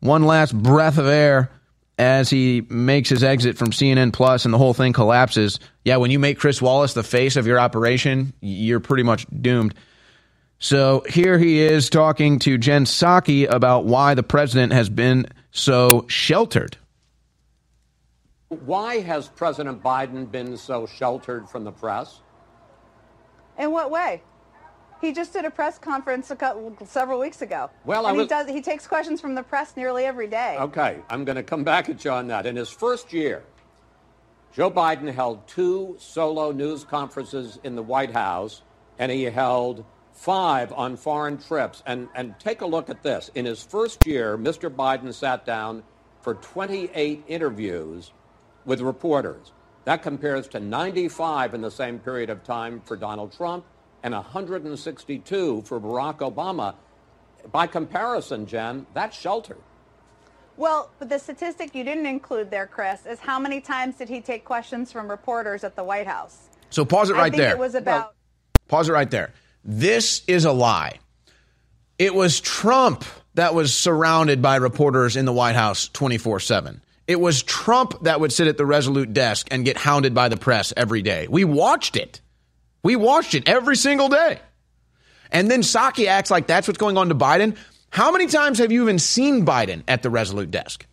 Speaker 2: one last breath of air as he makes his exit from CNN Plus, and the whole thing collapses. Yeah, when you make Chris Wallace the face of your operation, you're pretty much doomed. So here he is talking to Jen Psaki about why the president has been so sheltered.
Speaker 18: Why has President Biden been so sheltered from the press?
Speaker 19: In what way? He just did a press conference a couple, several weeks ago.
Speaker 18: Well, was-
Speaker 19: he does. He takes questions from the press nearly every day.
Speaker 18: Okay, I'm going to come back at you on that. In his first year, Joe Biden held two solo news conferences in the White House, and he held five on foreign trips. And, and take a look at this. In his first year, Mr. Biden sat down for 28 interviews with reporters. That compares to 95 in the same period of time for Donald Trump and 162 for Barack Obama. By comparison, Jen, that's sheltered.
Speaker 19: Well, the statistic you didn't include there, Chris, is how many times did he take questions from reporters at the White House?
Speaker 2: So pause it
Speaker 19: I
Speaker 2: right
Speaker 19: think
Speaker 2: there.
Speaker 19: It was about.
Speaker 2: Pause it right there. This is a lie. It was Trump that was surrounded by reporters in the White House 24 7. It was Trump that would sit at the Resolute desk and get hounded by the press every day. We watched it. We watched it every single day. And then Psaki acts like that's what's going on to Biden. How many times have you even seen Biden at the Resolute desk?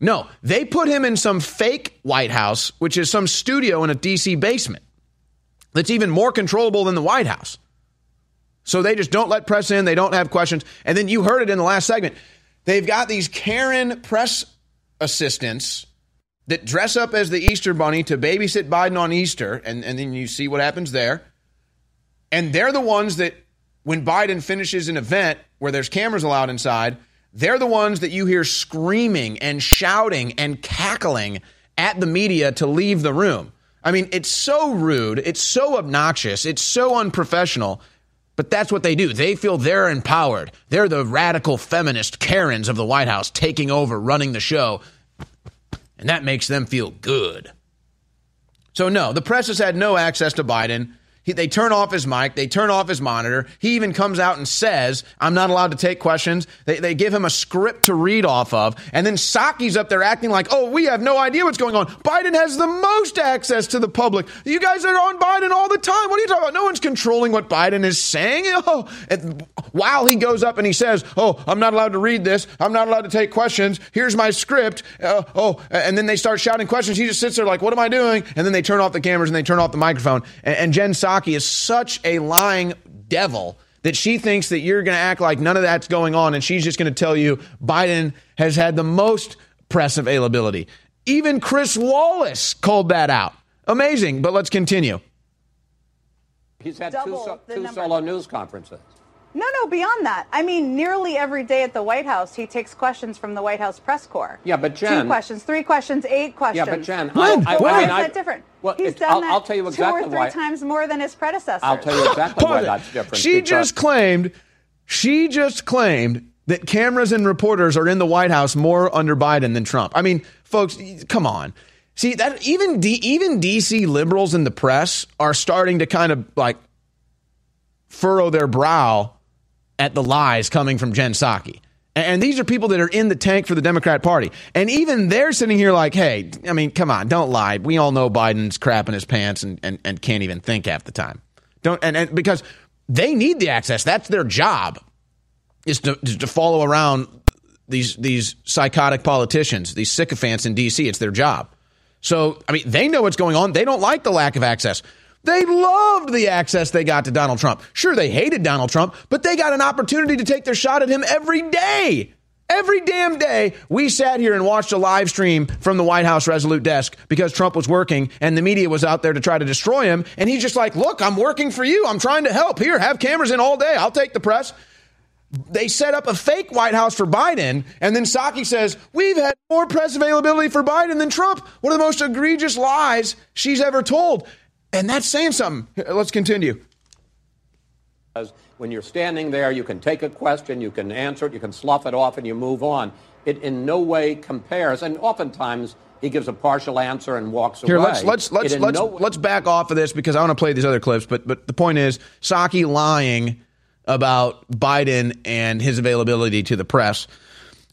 Speaker 2: No, they put him in some fake White House, which is some studio in a DC basement that's even more controllable than the White House. So they just don't let press in, they don't have questions. And then you heard it in the last segment. They've got these Karen press assistants that dress up as the Easter bunny to babysit Biden on Easter, and, and then you see what happens there. And they're the ones that, when Biden finishes an event where there's cameras allowed inside, they're the ones that you hear screaming and shouting and cackling at the media to leave the room. I mean, it's so rude, it's so obnoxious, it's so unprofessional. But that's what they do. They feel they're empowered. They're the radical feminist Karens of the White House taking over, running the show. And that makes them feel good. So, no, the press has had no access to Biden. He, they turn off his mic, they turn off his monitor. He even comes out and says, I'm not allowed to take questions. They, they give him a script to read off of. And then Psaki's up there acting like, oh, we have no idea what's going on. Biden has the most access to the public. You guys are on Biden all the time. What are you talking about? No one's controlling what Biden is saying. Oh, and while he goes up and he says, oh, I'm not allowed to read this. I'm not allowed to take questions. Here's my script. Uh, oh, and then they start shouting questions. He just sits there like, what am I doing? And then they turn off the cameras and they turn off the microphone. And, and Jen is such a lying devil that she thinks that you're going to act like none of that's going on and she's just going to tell you Biden has had the most press availability. Even Chris Wallace called that out. Amazing, but let's continue.
Speaker 18: He's had two,
Speaker 19: Double
Speaker 18: so,
Speaker 19: the
Speaker 18: two solo news conferences.
Speaker 19: No, no, beyond that. I mean, nearly every day at the White House, he takes questions from the White House press corps.
Speaker 18: Yeah, but Jen.
Speaker 19: Two
Speaker 18: Jen-
Speaker 19: questions, three questions, eight questions.
Speaker 18: Yeah, but Jen,
Speaker 19: When?
Speaker 18: I, I,
Speaker 19: Why
Speaker 18: I mean,
Speaker 19: is
Speaker 18: I,
Speaker 19: that different?
Speaker 18: Well,
Speaker 19: He's done
Speaker 18: I'll,
Speaker 19: that
Speaker 18: I'll tell you exactly
Speaker 19: two or three
Speaker 18: why.
Speaker 19: times more than his predecessors.
Speaker 18: I'll tell you exactly why
Speaker 2: Pause it.
Speaker 18: that's different.
Speaker 2: She
Speaker 18: because-
Speaker 2: just claimed, she just claimed that cameras and reporters are in the White House more under Biden than Trump. I mean, folks, come on. See that even D, even DC liberals in the press are starting to kind of like furrow their brow at the lies coming from Jen Psaki. And these are people that are in the tank for the Democrat Party. And even they're sitting here like, hey, I mean, come on, don't lie. We all know Biden's crap in his pants and, and, and can't even think half the time. Don't and, and because they need the access. That's their job. Is to, is to follow around these these psychotic politicians, these sycophants in DC. It's their job. So, I mean, they know what's going on. They don't like the lack of access. They loved the access they got to Donald Trump. Sure, they hated Donald Trump, but they got an opportunity to take their shot at him every day. Every damn day, we sat here and watched a live stream from the White House Resolute desk because Trump was working and the media was out there to try to destroy him. And he's just like, Look, I'm working for you. I'm trying to help. Here, have cameras in all day. I'll take the press they set up a fake White House for Biden, and then Psaki says, We've had more press availability for Biden than Trump. One of the most egregious lies she's ever told. And that's saying something. Let's continue.
Speaker 18: When you're standing there, you can take a question, you can answer it, you can slough it off, and you move on. It in no way compares, and oftentimes he gives a partial answer and walks
Speaker 2: Here,
Speaker 18: away.
Speaker 2: let's let's let's let's
Speaker 18: no-
Speaker 2: let's back off of this because I want to play these other clips. But but the point is, Psaki lying about Biden and his availability to the press.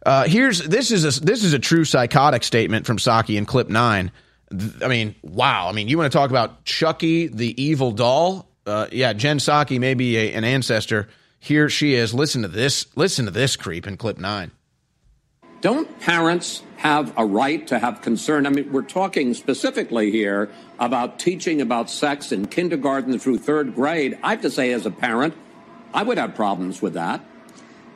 Speaker 2: Uh, here's this is a this is a true psychotic statement from Psaki in clip nine. Th- I mean, wow. I mean, you want to talk about Chucky the evil doll? Uh, yeah, Jen Psaki may be a, an ancestor. Here she is. Listen to this. Listen to this creep in clip nine.
Speaker 18: Don't parents have a right to have concern? I mean, we're talking specifically here about teaching about sex in kindergarten through third grade. I have to say, as a parent, I would have problems with that.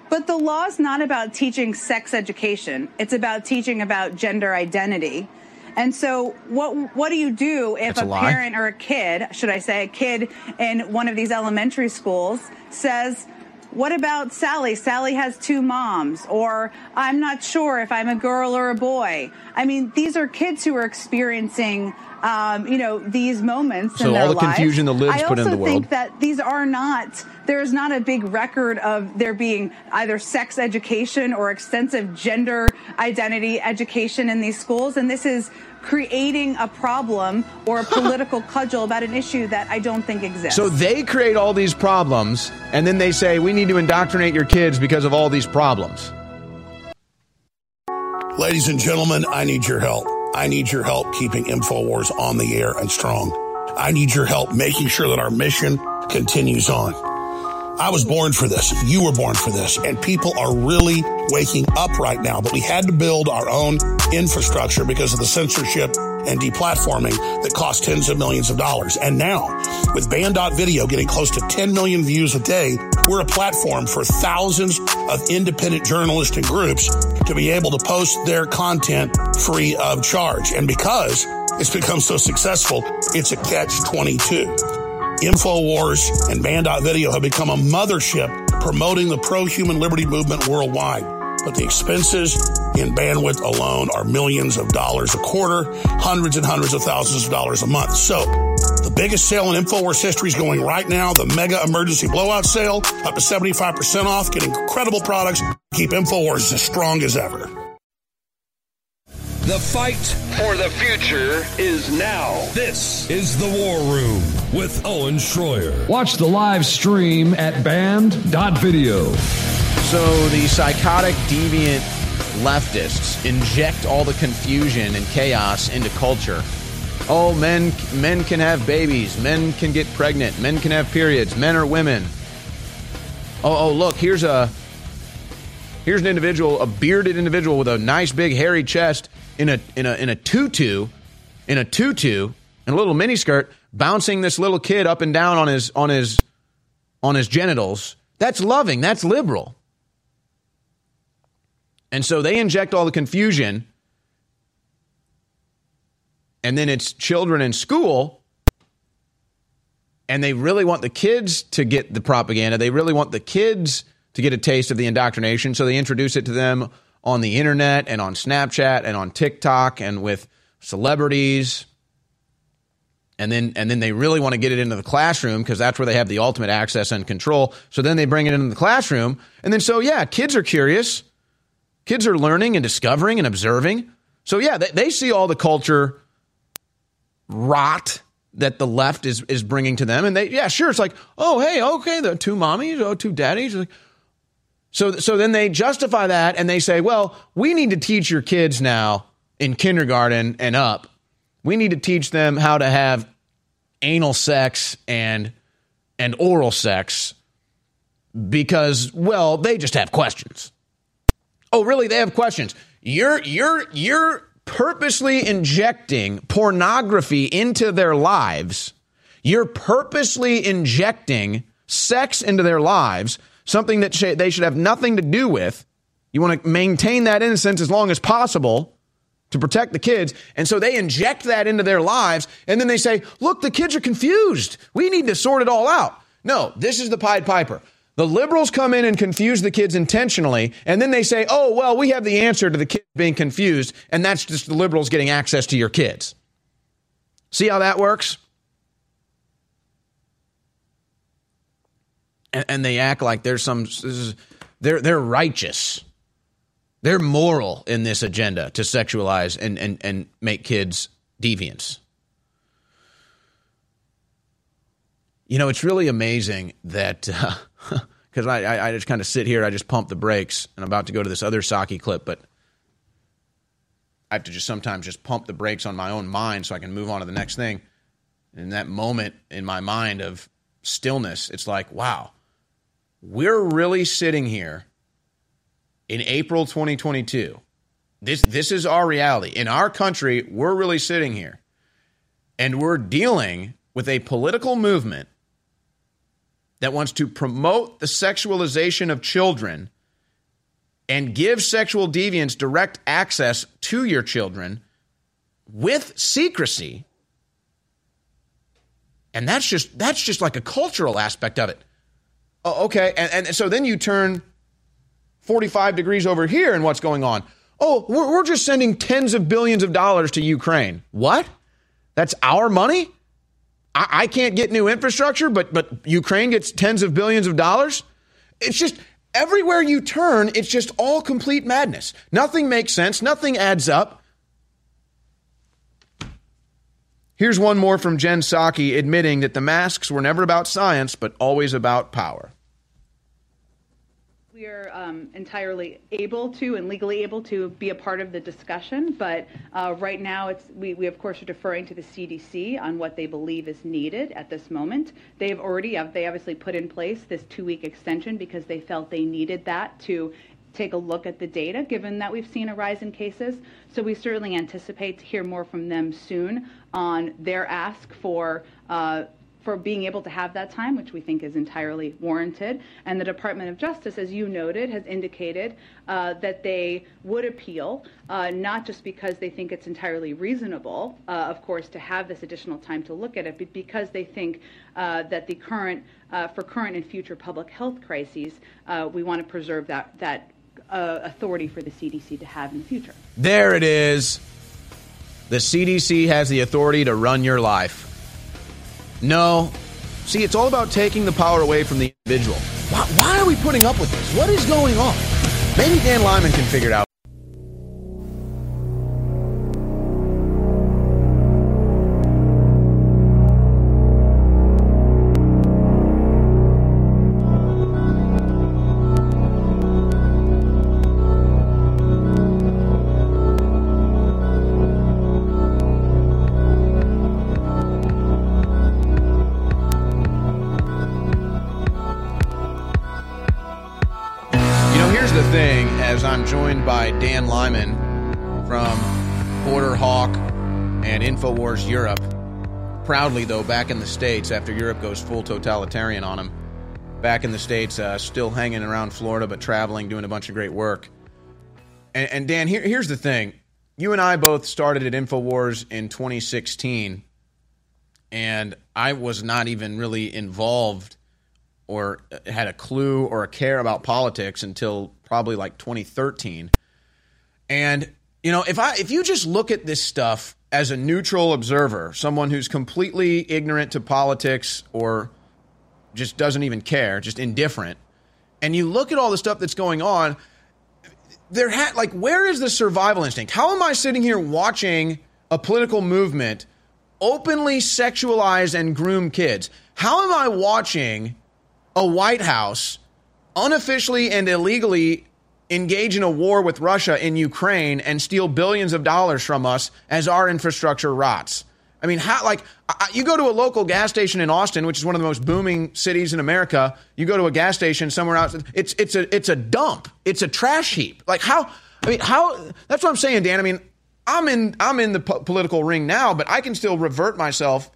Speaker 19: But the law is not about teaching sex education. It's about teaching about gender identity. And so what what do you do if
Speaker 2: That's a
Speaker 19: a, parent or a kid, should I say, a kid in one of these elementary schools says, what about Sally? Sally has two moms, or I'm not sure if I'm a girl or a boy. I mean, these are kids who are experiencing, um, you know, these moments
Speaker 2: So
Speaker 19: in their
Speaker 2: all the
Speaker 19: lives.
Speaker 2: confusion the libs
Speaker 19: I
Speaker 2: put in the world.
Speaker 19: I also think that these are not there is not a big record of there being either sex education or extensive gender identity education in these schools and this is creating a problem or a political cudgel about an issue that I don't think exists.
Speaker 2: So they create all these problems, and then they say we need to indoctrinate your kids because of all these problems.
Speaker 1: Ladies and gentlemen, I need your help. I need your help keeping InfoWars on the air and strong. I need your help making sure that our mission continues on. I was born for this. You were born for this. And people are really waking up right now. But we had to build our own infrastructure because of the censorship and deplatforming that cost tens of millions of dollars. And now, with Banned.video getting close to 10 million views a day, we're a platform for thousands of independent journalists and groups to be able to post their content free of charge. And because it's become so successful, it's a catch 22. InfoWars and Banned.video have become a mothership promoting the pro-human liberty movement worldwide. But the expenses in bandwidth alone are millions of dollars a quarter, hundreds and hundreds of thousands of dollars a month. So the biggest sale in InfoWars history is going right now. The mega emergency blowout sale, up to 75% off, Get incredible products. Keep InfoWars as strong as ever.
Speaker 12: The fight
Speaker 13: for the future is now.
Speaker 12: This is the War Room with Owen Schroyer.
Speaker 14: Watch the live stream at banned.video.
Speaker 2: So the psychotic, deviant leftists inject all the confusion and chaos into culture. Oh, men men can have babies, men can get pregnant, men can have periods, men are women. Oh, oh, look, here's a here's an individual, a bearded individual with a nice big hairy chest in a in a in a tutu, in a tutu, and a little miniskirt, bouncing this little kid up and down on his on his on his genitals. That's loving. That's liberal. And so they inject all the confusion. And then it's children in school. And they really want the kids to get the propaganda. They really want the kids to get a taste of the indoctrination. So they introduce it to them on the internet and on Snapchat and on TikTok and with celebrities. And then and then they really want to get it into the classroom because that's where they have the ultimate access and control. So then they bring it into the classroom. And then so yeah, kids are curious. Kids are learning and discovering and observing. So yeah, they, they see all the culture rot that the left is is bringing to them, and they yeah sure it's like oh hey okay the two mommies oh two daddies like so so then they justify that and they say well we need to teach your kids now in kindergarten and up we need to teach them how to have anal sex and and oral sex because well they just have questions Oh, really? They have questions. You're you're you're purposely injecting pornography into their lives. You're purposely injecting sex into their lives, something that sh- they should have nothing to do with. You want to maintain that innocence as long as possible to protect the kids. And so they inject that into their lives. And then they say, look, the kids are confused. We need to sort it all out. No, this is the Pied Piper. The liberals come in and confuse the kids intentionally, and then they say, oh, well, we have the answer to the kids being confused, and that's just the liberals getting access to your kids. See how that works? And, and they act like there's some, they're, they're righteous. They're moral in this agenda to sexualize and, and, and make kids deviants. You know, it's really amazing that. Uh, because I, I, I, just kind of sit here, I just pump the brakes, and I'm about to go to this other Psaki clip, but I have to just sometimes just pump the brakes on my own mind so I can move on to the next thing. In that moment in my mind of stillness, it's like, wow, we're really sitting here in April 2022. This this is our reality. In our country, we're really sitting here. And we're dealing with a political movement that wants to promote the sexualization of children and give sexual deviants direct access to your children with secrecy and that's just that's just like a cultural aspect of it oh, okay and, and so then you turn 45 degrees over here and what's going on oh we're, we're just sending tens of billions of dollars to ukraine what that's our money I, I can't get new infrastructure, but but Ukraine gets tens of billions of dollars. It's just everywhere you turn, it's just all complete madness. Nothing makes sense. Nothing adds up. Here's one more from Jen Psaki admitting that the masks were never about science, but always about power.
Speaker 19: We are um, entirely able to and legally able to be a part of the discussion, but uh, right now it's we, we of course are deferring to the CDC on what they believe is needed at this moment. They've already they obviously put in place this two-week extension because they felt they needed that to take a look at the data, given that we've seen a rise in cases. So we certainly anticipate to hear more from them soon on their ask for. Uh, for being able to have that time, which we think is entirely warranted. And the Department of Justice, as you noted, has indicated uh, that they would appeal, uh, not just because they think it's entirely reasonable, uh, of course, to have this additional time to look at it, but because they think uh, that the current, uh, for current and future public health crises, uh, we want to preserve that that authority for the CDC to have in the future.
Speaker 2: There it is. The CDC has the authority to run your life. No. See, it's all about taking the power away from the individual. Why, why are we putting up with this? What is going on? Maybe Dan Lyman can figure it out. Joined by Dan Lyman from Border Hawk and InfoWars Europe. Proudly, though, back in the States after Europe goes full totalitarian on him. Back in the States, uh, still hanging around Florida, but traveling, doing a bunch of great work. And, and Dan, here, here's the thing. You and I both started at InfoWars in 2016, and I was not even really involved or had a clue or a care about politics until probably like 2013. And you know, if I if you just look at this stuff as a neutral observer, someone who's completely ignorant to politics or just doesn't even care, just indifferent, and you look at all the stuff that's going on, there had like where is the survival instinct? How am I sitting here watching a political movement openly sexualize and groom kids? How am I watching a White House unofficially and illegally engage in a war with Russia in Ukraine and steal billions of dollars from us as our infrastructure rots. I mean, how, like, I, you go to a local gas station in Austin, which is one of the most booming cities in America. You go to a gas station somewhere else, it's, it's, a, it's a dump, it's a trash heap. Like, how, I mean, how, that's what I'm saying, Dan. I mean, I'm in, I'm in the po- political ring now, but I can still revert myself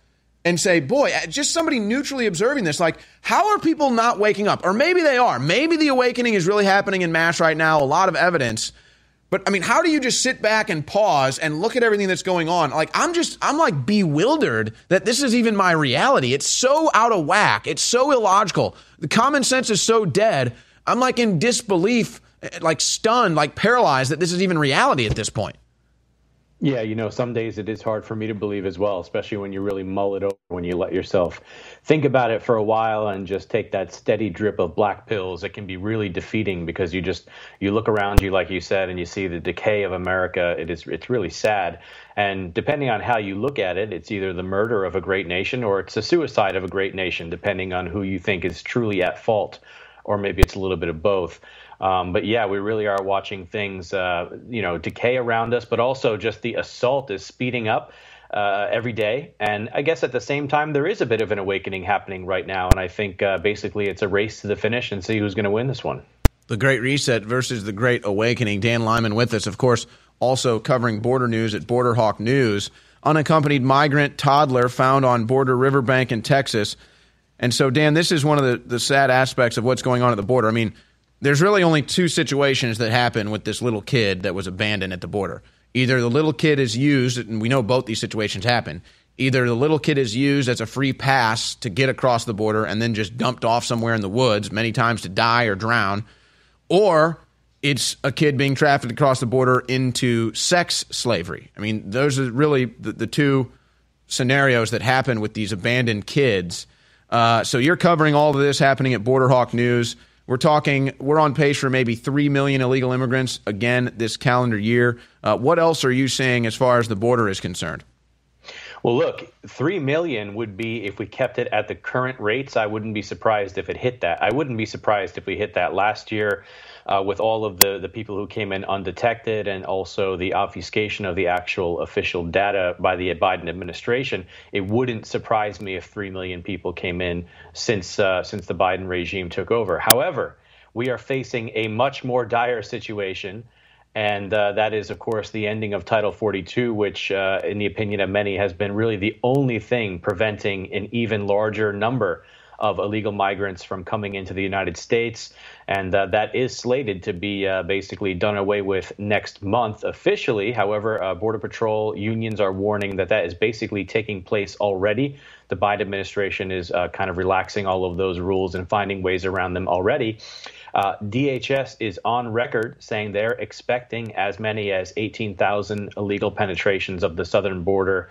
Speaker 2: and say, boy, uh, just somebody neutrally observing this, like, how are people not waking up? Or maybe they are. Maybe the awakening is really happening in mass right now, a lot of evidence. But I mean, how do you just sit back and pause and look at everything that's going on? Like, I'm just, I'm like bewildered that this is even my reality. It's so out of whack. It's so illogical. The common sense is so dead. I'm like in disbelief, eh, like stunned, like paralyzed that this is even reality at this point.
Speaker 20: Yeah, you know, some days it is hard for me to believe as well, especially when you really mull it over, when you let yourself think about it for a while and just take that steady drip of black pills. It can be really defeating because you just you look around you, like you said, and you see the decay of America. It is it's really sad. And depending on how you look at it, it's either the murder of a great nation or it's the suicide of a great nation, depending on who you think is truly at fault, or maybe it's a little bit of both. Um, but yeah, we really are watching things, uh, you know, decay around us, but also just the assault is speeding up. Uh, every day. And I guess at the same time, there is a bit of an awakening happening right now. And I think uh, basically it's a race to the finish and see who's going to win this one.
Speaker 2: The Great Reset versus the Great Awakening. Dan Lyman with us, of course, also covering border news at Border Hawk News. Unaccompanied migrant toddler found on border riverbank in Texas. And so, Dan, this is one of the, the sad aspects of what's going on at the border. I mean, there's really only two situations that happen with this little kid that was abandoned at the border. Either the little kid is used, and we know both these situations happen. Either the little kid is used as a free pass to get across the border and then just dumped off somewhere in the woods, many times to die or drown, or it's a kid being trafficked across the border into sex slavery. I mean, those are really the, the two scenarios that happen with these abandoned kids. Uh, so you're covering all of this happening at Border Hawk News. We're talking, we're on pace for maybe 3 million illegal immigrants again this calendar year. Uh, what else are you saying as far as the border is concerned?
Speaker 20: Well, look, three million would be if we kept it at the current rates. I wouldn't be surprised if it hit that. I wouldn't be surprised if we hit that last year. Uh, with all of the, the people who came in undetected and also the obfuscation of the actual official data by the Biden administration, it wouldn't surprise me if 3 million people came in since, uh, since the Biden regime took over. However, we are facing a much more dire situation and uh, that is, of course, the ending of Title 42, which, uh, in the opinion of many, has been really the only thing preventing an even larger number of illegal migrants from coming into the United States. And uh, that is slated to be uh, basically done away with next month officially. However, uh, Border Patrol unions are warning that that is basically taking place already. The Biden administration is uh, kind of relaxing all of those rules and finding ways around them already. Uh, DHS is on record saying they're expecting as many as 18,000 illegal penetrations of the southern border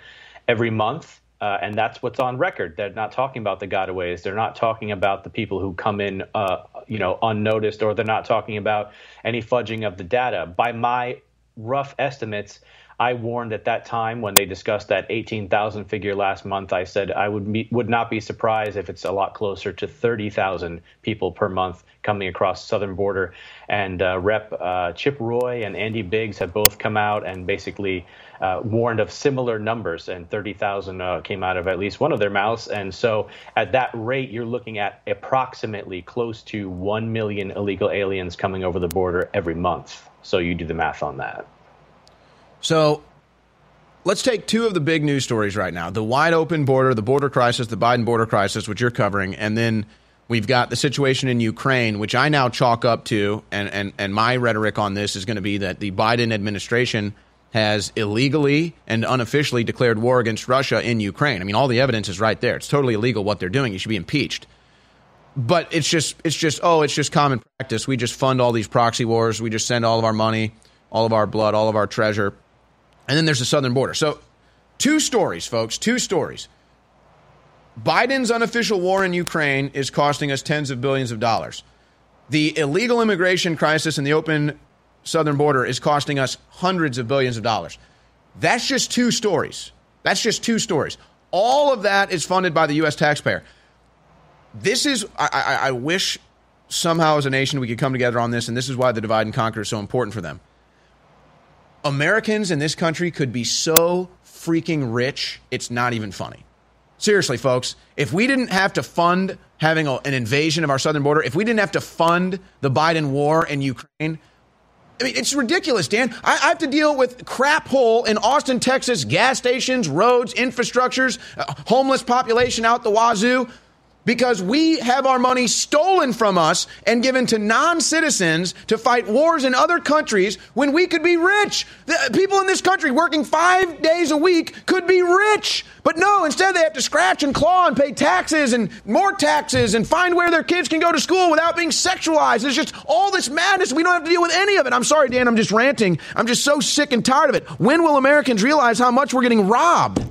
Speaker 20: every month. Uh, and that's what's on record. They're not talking about the gotaways. They're not talking about the people who come in, uh, you know, unnoticed, or they're not talking about any fudging of the data. By my rough estimates, I warned at that time when they discussed that 18,000 figure last month. I said I would be, would not be surprised if it's a lot closer to 30,000 people per month coming across the southern border. And uh, Rep. Uh, Chip Roy and Andy Biggs have both come out and basically uh, warned of similar numbers, and 30,000 uh, came out of at least one of their mouths. And so, at that rate, you're looking at approximately close to 1 million illegal aliens coming over the border every month. So, you do the math on that.
Speaker 2: So let's take two of the big news stories right now the wide open border, the border crisis, the Biden border crisis, which you're covering, and then we've got the situation in Ukraine, which I now chalk up to, and, and, and my rhetoric on this is going to be that the Biden administration has illegally and unofficially declared war against Russia in Ukraine. I mean, all the evidence is right there. It's totally illegal what they're doing. You should be impeached. But it's just, it's just, oh, it's just common practice. We just fund all these proxy wars. We just send all of our money, all of our blood, all of our treasure and then there's the southern border. So, two stories, folks, two stories. Biden's unofficial war in Ukraine is costing us tens of billions of dollars. The illegal immigration crisis in the open southern border is costing us hundreds of billions of dollars. That's just two stories. That's just two stories. All of that is funded by the U.S. taxpayer. This is, I, I, I wish somehow as a nation we could come together on this, and this is why the divide and conquer is so important for them. Americans in this country could be so freaking rich, it's not even funny. Seriously, folks, if we didn't have to fund having a, an invasion of our southern border, if we didn't have to fund the Biden war in Ukraine, I mean, it's ridiculous, Dan. I, I have to deal with crap hole in Austin, Texas, gas stations, roads, infrastructures, uh, homeless population out the wazoo because we have our money stolen from us and given to non citizens to fight wars in other countries when we could be rich. The people in this country working five days a week could be rich. But no, instead they have to scratch and claw and pay taxes and more taxes and find where their kids can go to school without being sexualized. It's just all this madness. We don't have to deal with any of it. I'm sorry, Dan, I'm just ranting. I'm just so sick and tired of it. When will Americans realize how much we're getting robbed?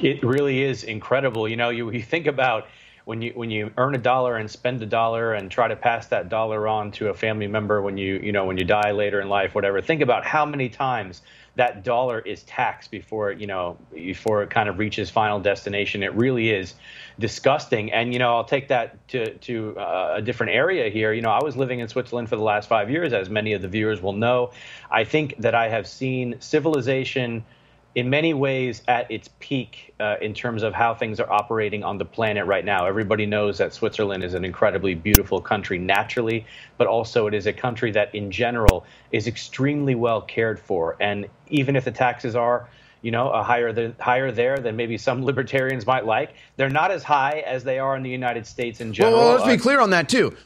Speaker 20: It really is incredible. You know, you, you think about when you when you earn a dollar and spend a dollar and try to pass that dollar on to a family member when you you know when you die later in life whatever think about how many times that dollar is taxed before you know before it kind of reaches final destination. It really is disgusting. And you know I'll take that to to uh, a different area here. You know I was living in Switzerland for the last 5 years as many of the viewers will know. I think that I have seen civilization in many ways at its peak uh, in terms of how things are operating on the planet right now. Everybody knows that Switzerland is an incredibly beautiful country naturally, but also it is a country that in general is extremely well cared for. And even if the taxes are you know, a higher than, higher there than maybe some libertarians might like. They're not as high as they are in the United States in general.
Speaker 2: Well, well let's be clear on that too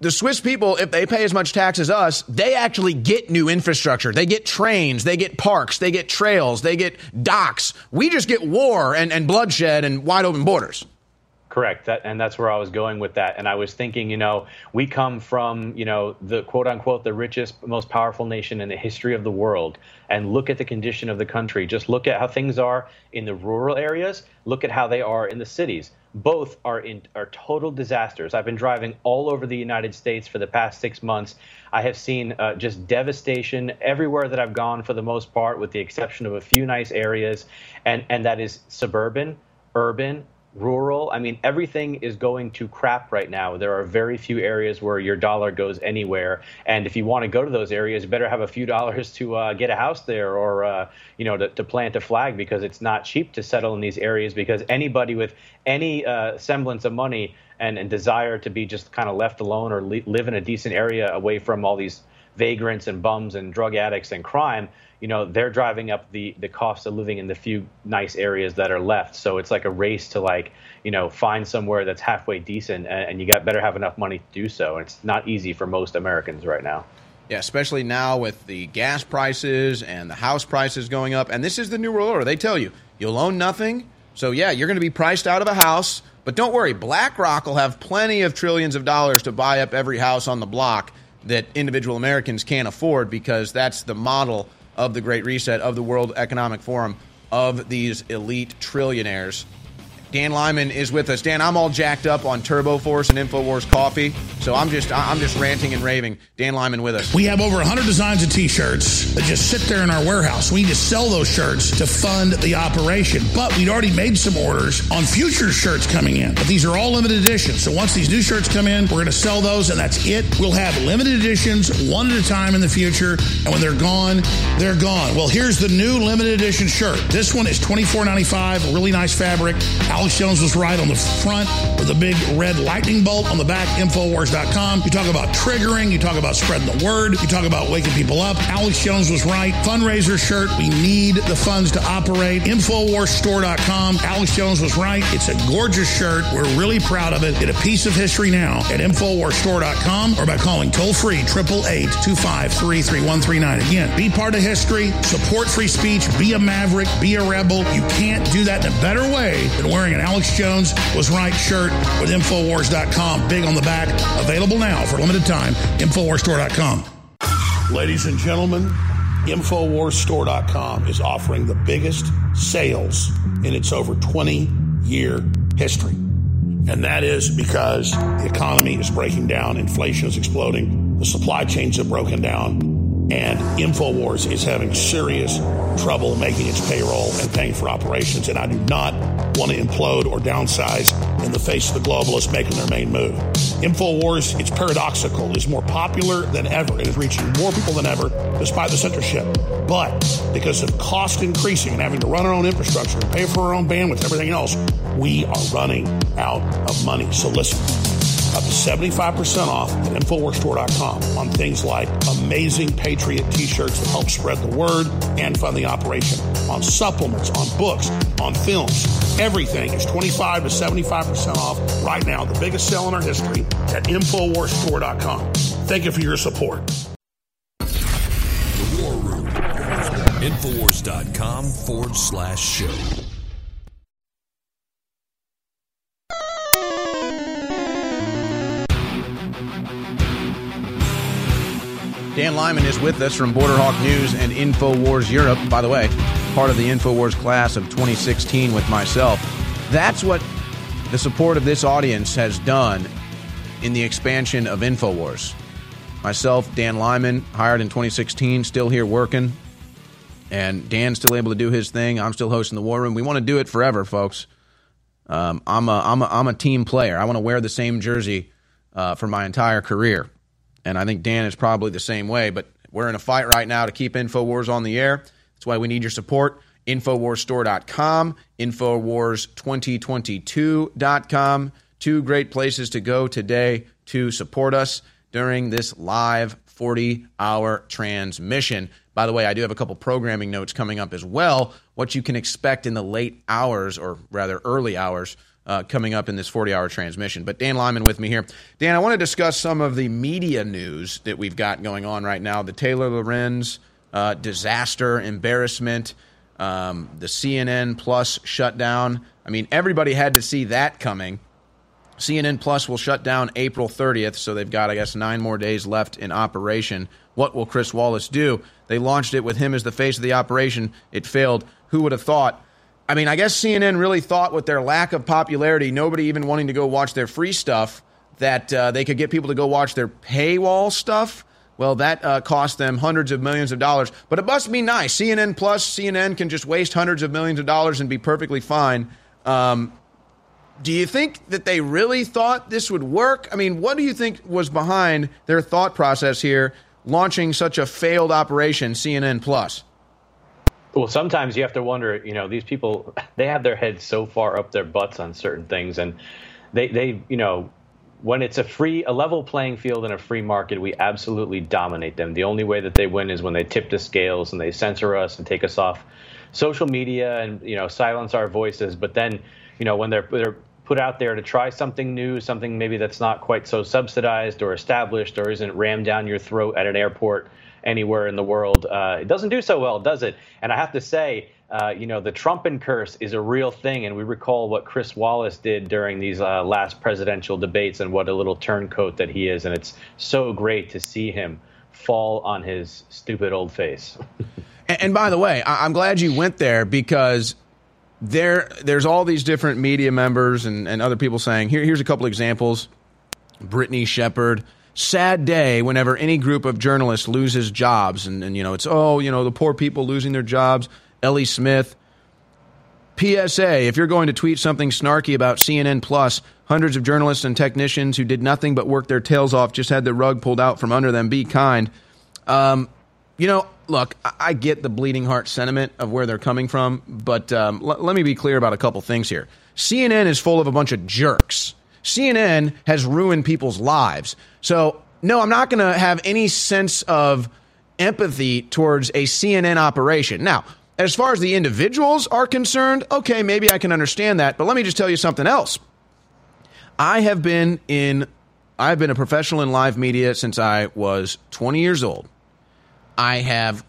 Speaker 2: the Swiss people, if they pay as much tax as us, they actually get new infrastructure. They get trains, they get parks, they get trails, they get docks. We just get war and, and bloodshed and wide open borders.
Speaker 20: Correct. That and that's where I was going with that. And I was thinking, you know, we come from, you know, the quote unquote the richest, most powerful nation in the history of the world. And look at the condition of the country. Just look at how things are in the rural areas. Look at how they are in the cities. Both are in are total disasters. I've been driving all over the United States for the past six months. I have seen uh, just devastation everywhere that I've gone, for the most part, with the exception of a few nice areas, and and that is suburban, urban, rural. I mean, everything is going to crap right now. There are very few areas where your dollar goes anywhere. And if you want to go to those areas, you better have a few dollars to uh, get a house there or, uh, you know, to, to, plant a flag because it's not cheap to settle in these areas because anybody with any uh, semblance of money and, and, desire to be just kind of left alone or li- live in a decent area away from all these vagrants and bums and drug addicts and crime – you know they're driving up the the cost of living in the few nice areas that are left so it's like a race to like you know find somewhere that's halfway decent and, and you got better have enough money to do so and it's not easy for most americans right now
Speaker 2: yeah, especially now with the gas prices and the house prices going up. And this is the new world order. They tell you you'll own nothing. So, yeah, you're going to be priced out of a house. But don't worry, BlackRock will have plenty of trillions of dollars to buy up every house on the block that individual Americans can't afford because that's the model of the Great Reset, of the World Economic Forum, of these elite trillionaires Dan Lyman is with us. Dan, I'm all jacked up on Turbo Force and Infowars coffee, so I'm just I'm just ranting and raving. Dan Lyman with us.
Speaker 1: We have over 100 designs of T-shirts that just sit there in our warehouse. We need to sell those shirts to fund the operation, but we'd already made some orders on future shirts coming in. But these are all limited editions. So once these new shirts come in, we're going to sell those, and that's it. We'll have limited editions, one at a time in the future, and when they're gone, they're gone. Well, here's the new limited edition shirt. This one is $24.95, really nice fabric. Alex Jones was right on the front with a big red lightning bolt on the back, Infowars.com. You talk about triggering, you talk about spreading the word, you talk about waking people up. Alex Jones was right. Fundraiser shirt, we need the funds to operate. Infowarsstore.com. Alex Jones was right. It's a gorgeous shirt. We're really proud of it. Get a piece of history now at Infowarsstore.com or by calling toll free 888 253 3139. Again, be part of history, support free speech, be a maverick, be a rebel. You can't do that in a better way than wearing wearing an Alex Jones was right shirt with Infowars.com. Big on the back. Available now for limited time. Infowarsstore.com. Ladies and gentlemen, Infowarsstore.com is offering the biggest sales in its over 20 year history. And that is because the economy is breaking down, inflation is exploding, the supply chains have broken down and InfoWars is having serious trouble making its payroll and paying for operations. And I do not want to implode or downsize in the face of the globalists making their main move. InfoWars, it's paradoxical, is more popular than ever. It is reaching more people than ever despite the censorship. But because of cost increasing and having to run our own infrastructure and pay for our own bandwidth, everything else, we are running out of money. So listen up to 75% off at InfoWarsStore.com on things like amazing Patriot t-shirts that help spread the word and fund the operation, on supplements, on books, on films. Everything is 25 to 75% off right now, the biggest sale in our history at InfoWarsStore.com. Thank you for your support.
Speaker 12: The War Room. Infowars.com forward slash show.
Speaker 2: Dan Lyman is with us from Borderhawk News and InfoWars Europe. By the way, part of the InfoWars class of 2016 with myself. That's what the support of this audience has done in the expansion of InfoWars. Myself, Dan Lyman, hired in 2016, still here working. And Dan's still able to do his thing. I'm still hosting the War Room. We want to do it forever, folks. Um, I'm, a, I'm, a, I'm a team player. I want to wear the same jersey uh, for my entire career and I think Dan is probably the same way. But we're in a fight right now to keep InfoWars on the air. That's why we need your support. InfoWarsStore.com, InfoWars2022.com. Two great places to go today to support us during this live 40 hour transmission. By the way, I do have a couple programming notes coming up as well. What you can expect in the late hours, or rather early hours, uh, coming up in this 40 hour transmission. But Dan Lyman with me here. Dan, I want to discuss some of the media news that we've got going on right now the Taylor Lorenz uh, disaster, embarrassment, um, the CNN Plus shutdown. I mean, everybody had to see that coming. CNN Plus will shut down April 30th, so they've got, I guess, nine more days left in operation. What will Chris Wallace do? They launched it with him as the face of the operation. It failed. Who would have thought? I mean, I guess CNN really thought with their lack of popularity, nobody even wanting to go watch their free stuff, that uh, they could get people to go watch their paywall stuff. Well, that uh, cost them hundreds of millions of dollars. But it must be nice. CNN Plus, CNN can just waste hundreds of millions of dollars and be perfectly fine. Um, do you think that they really thought this would work? I mean, what do you think was behind their thought process here, launching such a failed operation, CNN Plus?
Speaker 20: Well, sometimes you have to wonder, you know, these people, they have their heads so far up their butts on certain things. And they, they you know, when it's a free, a level playing field in a free market, we absolutely dominate them. The only way that they win is when they tip the scales and they censor us and take us off social media and, you know, silence our voices. But then, you know, when they're, they're put out there to try something new, something maybe that's not quite so subsidized or established or isn't rammed down your throat at an airport anywhere in the world. Uh, it doesn't do so well, does it? And I have to say, uh, you know, the Trump curse is a real thing, and we recall what Chris Wallace did during these uh, last presidential debates, and what a little turncoat that he is. And it's so great to see him fall on his stupid old face.
Speaker 2: and, and by the way, I- I'm glad you went there because there there's all these different media members and, and other people saying here here's a couple examples brittany shepard sad day whenever any group of journalists loses jobs and, and you know it's oh you know the poor people losing their jobs ellie smith psa if you're going to tweet something snarky about cnn plus hundreds of journalists and technicians who did nothing but work their tails off just had the rug pulled out from under them be kind um, you know look, I get the bleeding heart sentiment of where they're coming from, but um, l- let me be clear about a couple things here. CNN is full of a bunch of jerks. CNN has ruined people's lives. So, no, I'm not going to have any sense of empathy towards a CNN operation. Now, as far as the individuals are concerned, okay, maybe I can understand that, but let me just tell you something else. I have been in I've been a professional in live media since I was 20 years old. I have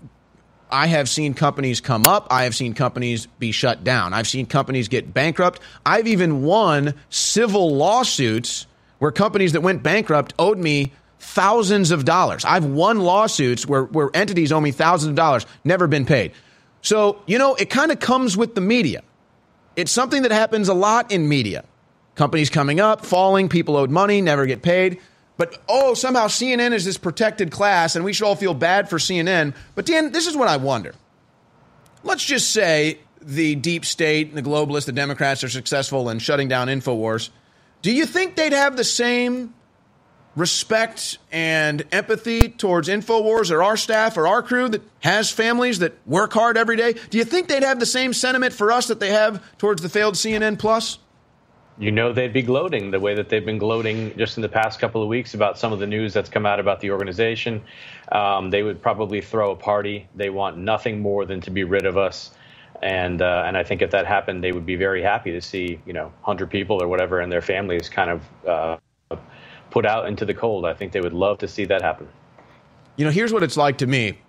Speaker 2: I have seen companies come up. I have seen companies be shut down. I've seen companies get bankrupt. I've even won civil lawsuits where companies that went bankrupt owed me thousands of dollars. I've won lawsuits where, where entities owe me thousands of dollars, never been paid. So, you know, it kind of comes with the media. It's something that happens a lot in media. Companies coming up, falling, people owed money, never get paid. But oh, somehow CNN is this protected class and we should all feel bad for CNN. But Dan, this is what I wonder. Let's just say the deep state, and the globalists, the Democrats are successful in shutting down InfoWars. Do you think they'd have the same respect and empathy towards InfoWars or our staff or our crew that has families that work hard every day? Do you think they'd have the same sentiment for us that they have towards the failed CNN Plus?
Speaker 20: You know they'd be gloating the way that they've been gloating just in the past couple of weeks about some of the news that's come out about the organization. Um, they would probably throw a party. They want nothing more than to be rid of us. And uh, and I think if that happened, they would be very happy to see you know 100 people or whatever and their families kind of uh, put out into the cold. I think they would love to see that happen.
Speaker 2: You know, here's what it's like to me.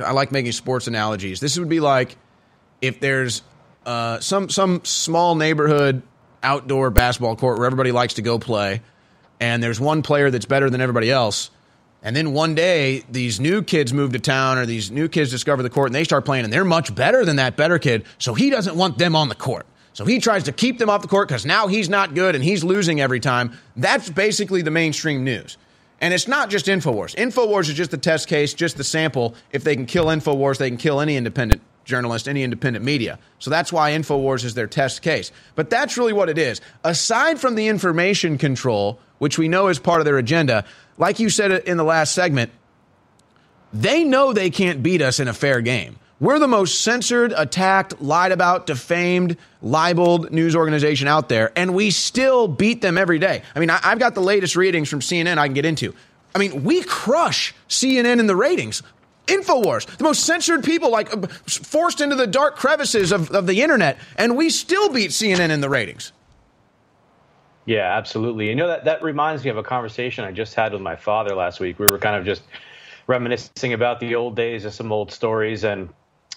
Speaker 2: I like making sports analogies. This would be like if there's uh, some some small neighborhood outdoor basketball court where everybody likes to go play, and there's one player that's better than everybody else. And then one day, these new kids move to town, or these new kids discover the court, and they start playing, and they're much better than that better kid. So he doesn't want them on the court. So he tries to keep them off the court because now he's not good and he's losing every time. That's basically the mainstream news. And it's not just InfoWars. InfoWars is just the test case, just the sample. If they can kill InfoWars, they can kill any independent journalist, any independent media. So that's why InfoWars is their test case. But that's really what it is. Aside from the information control, which we know is part of their agenda, like you said in the last segment, they know they can't beat us in a fair game. We're the most censored, attacked, lied about, defamed, libeled news organization out there, and we still beat them every day. I mean, I, have got the latest readings from CNN I can get into. I mean, we crush CNN in the ratings. InfoWars, the most censored people, like uh, forced into the dark crevices of, of the internet, and we still beat CNN in the ratings.
Speaker 20: Yeah, absolutely. You know that that reminds me of a conversation I just had with my father last week. We were kind of just reminiscing about the old days of some old stories, and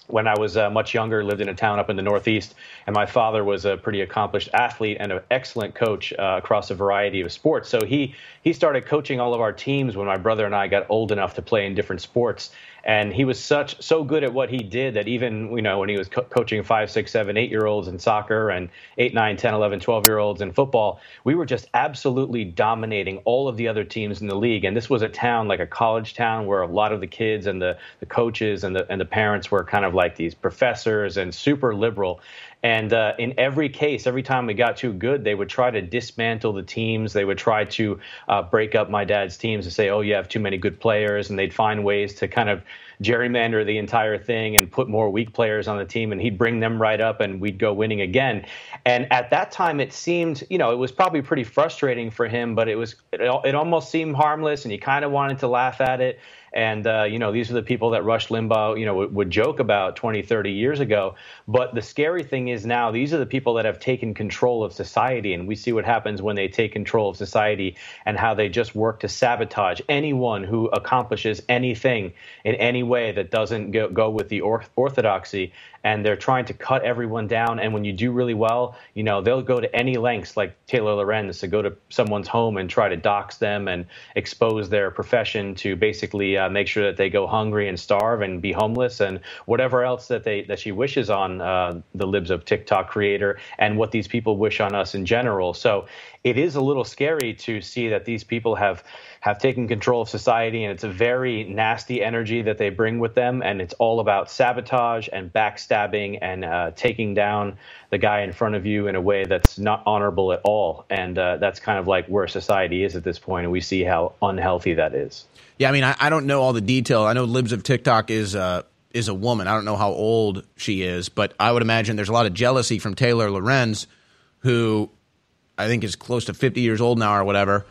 Speaker 20: when I was uh, much younger, lived in a town up in the Northeast, and my father was a pretty accomplished athlete and an excellent coach uh, across a variety of sports. So he he started coaching all of our teams when my brother and I got old enough to play in different sports and he was such so good at what he did that even you know when he was co- coaching five six seven eight year olds in soccer and eight nine ten eleven twelve year olds in football we were just absolutely dominating all of the other teams in the league. And this was a town like a college town where a lot of the kids and the, the coaches and the and the parents were kind of like these professors and super liberal and uh, in every case, every time we got too good, they would try to dismantle the teams. They would try to uh, break up my dad's teams and say, oh, you have too many good players. And they'd find ways to kind of gerrymander the entire thing and put more weak players on the team. And he'd bring them right up and we'd go winning again. And at that time, it seemed, you know, it was probably pretty frustrating for him, but it was, it, it almost seemed harmless and he kind of wanted to laugh at it. And, uh, you know, these are the people that Rush Limbaugh, you know, would, would joke about 20, 30 years ago. But the scary thing is now these are the people that have taken control of society. And we see what happens when they take control of society and how they just work to sabotage anyone who accomplishes anything in any way that doesn't go, go with the orthodoxy and they're trying to cut everyone down. And when you do really well, you know, they'll go to any lengths, like Taylor Lorenz, to go to someone's home and try to dox them and expose their profession to basically uh, make sure that they go hungry and starve and be homeless and whatever else that they that she wishes on uh, the libs of TikTok creator and what these people wish on us in general. So it is a little scary to see that these people have have taken control of society and it's a very nasty energy that they bring with them and it's all about sabotage and backstabbing and uh, taking down the guy in front of you in a way that's not honorable at all. And uh, that's kind of like where society is at this point and we see how unhealthy that is.
Speaker 2: Yeah i mean i, I don't know all the detail. I know libs of tiktok is uh is a woman. I don't know how old she is but i would imagine there's a lot of jealousy from taylor lorenz who I think is close to 50 years old now or whatever.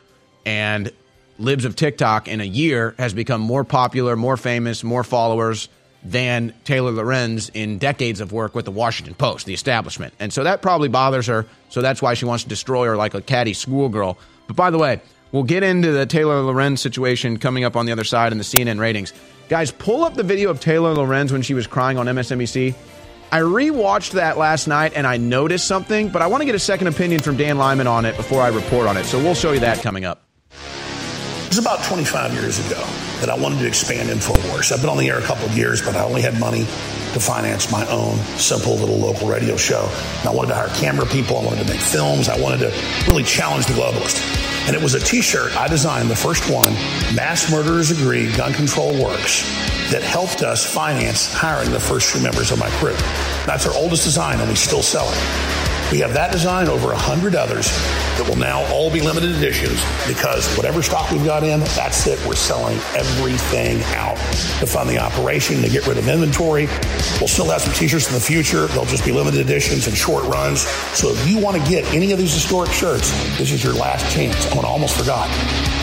Speaker 2: And Libs of TikTok in a year has become more popular, more famous, more followers than Taylor Lorenz in decades of work with the Washington Post, the establishment. And so that probably bothers her. So that's why she wants to destroy her like a catty schoolgirl. But by the way, we'll get into the Taylor Lorenz situation coming up on the other side in the CNN ratings. Guys, pull up the video of Taylor Lorenz when she was crying on MSNBC. I rewatched that last night and I noticed something, but I want to get a second opinion from Dan Lyman on it before I report on it. So we'll show you that coming up.
Speaker 1: It was about 25 years ago that I wanted to expand InfoWars. I've been on the air a couple of years, but I only had money to finance my own simple little local radio show. And I wanted to hire camera people. I wanted to make films. I wanted to really challenge the globalist. And it was a t shirt I designed, the first one Mass Murderers Agree, Gun Control Works that helped us finance hiring the first few members of my crew. That's our oldest design, and we still sell it. We have that design, over 100 others that will now all be limited editions because whatever stock we've got in, that's it. We're selling everything out to fund the operation, to get rid of inventory. We'll still have some t shirts in the future. They'll just be limited editions and short runs. So if you want to get any of these historic shirts, this is your last chance. I almost forgot.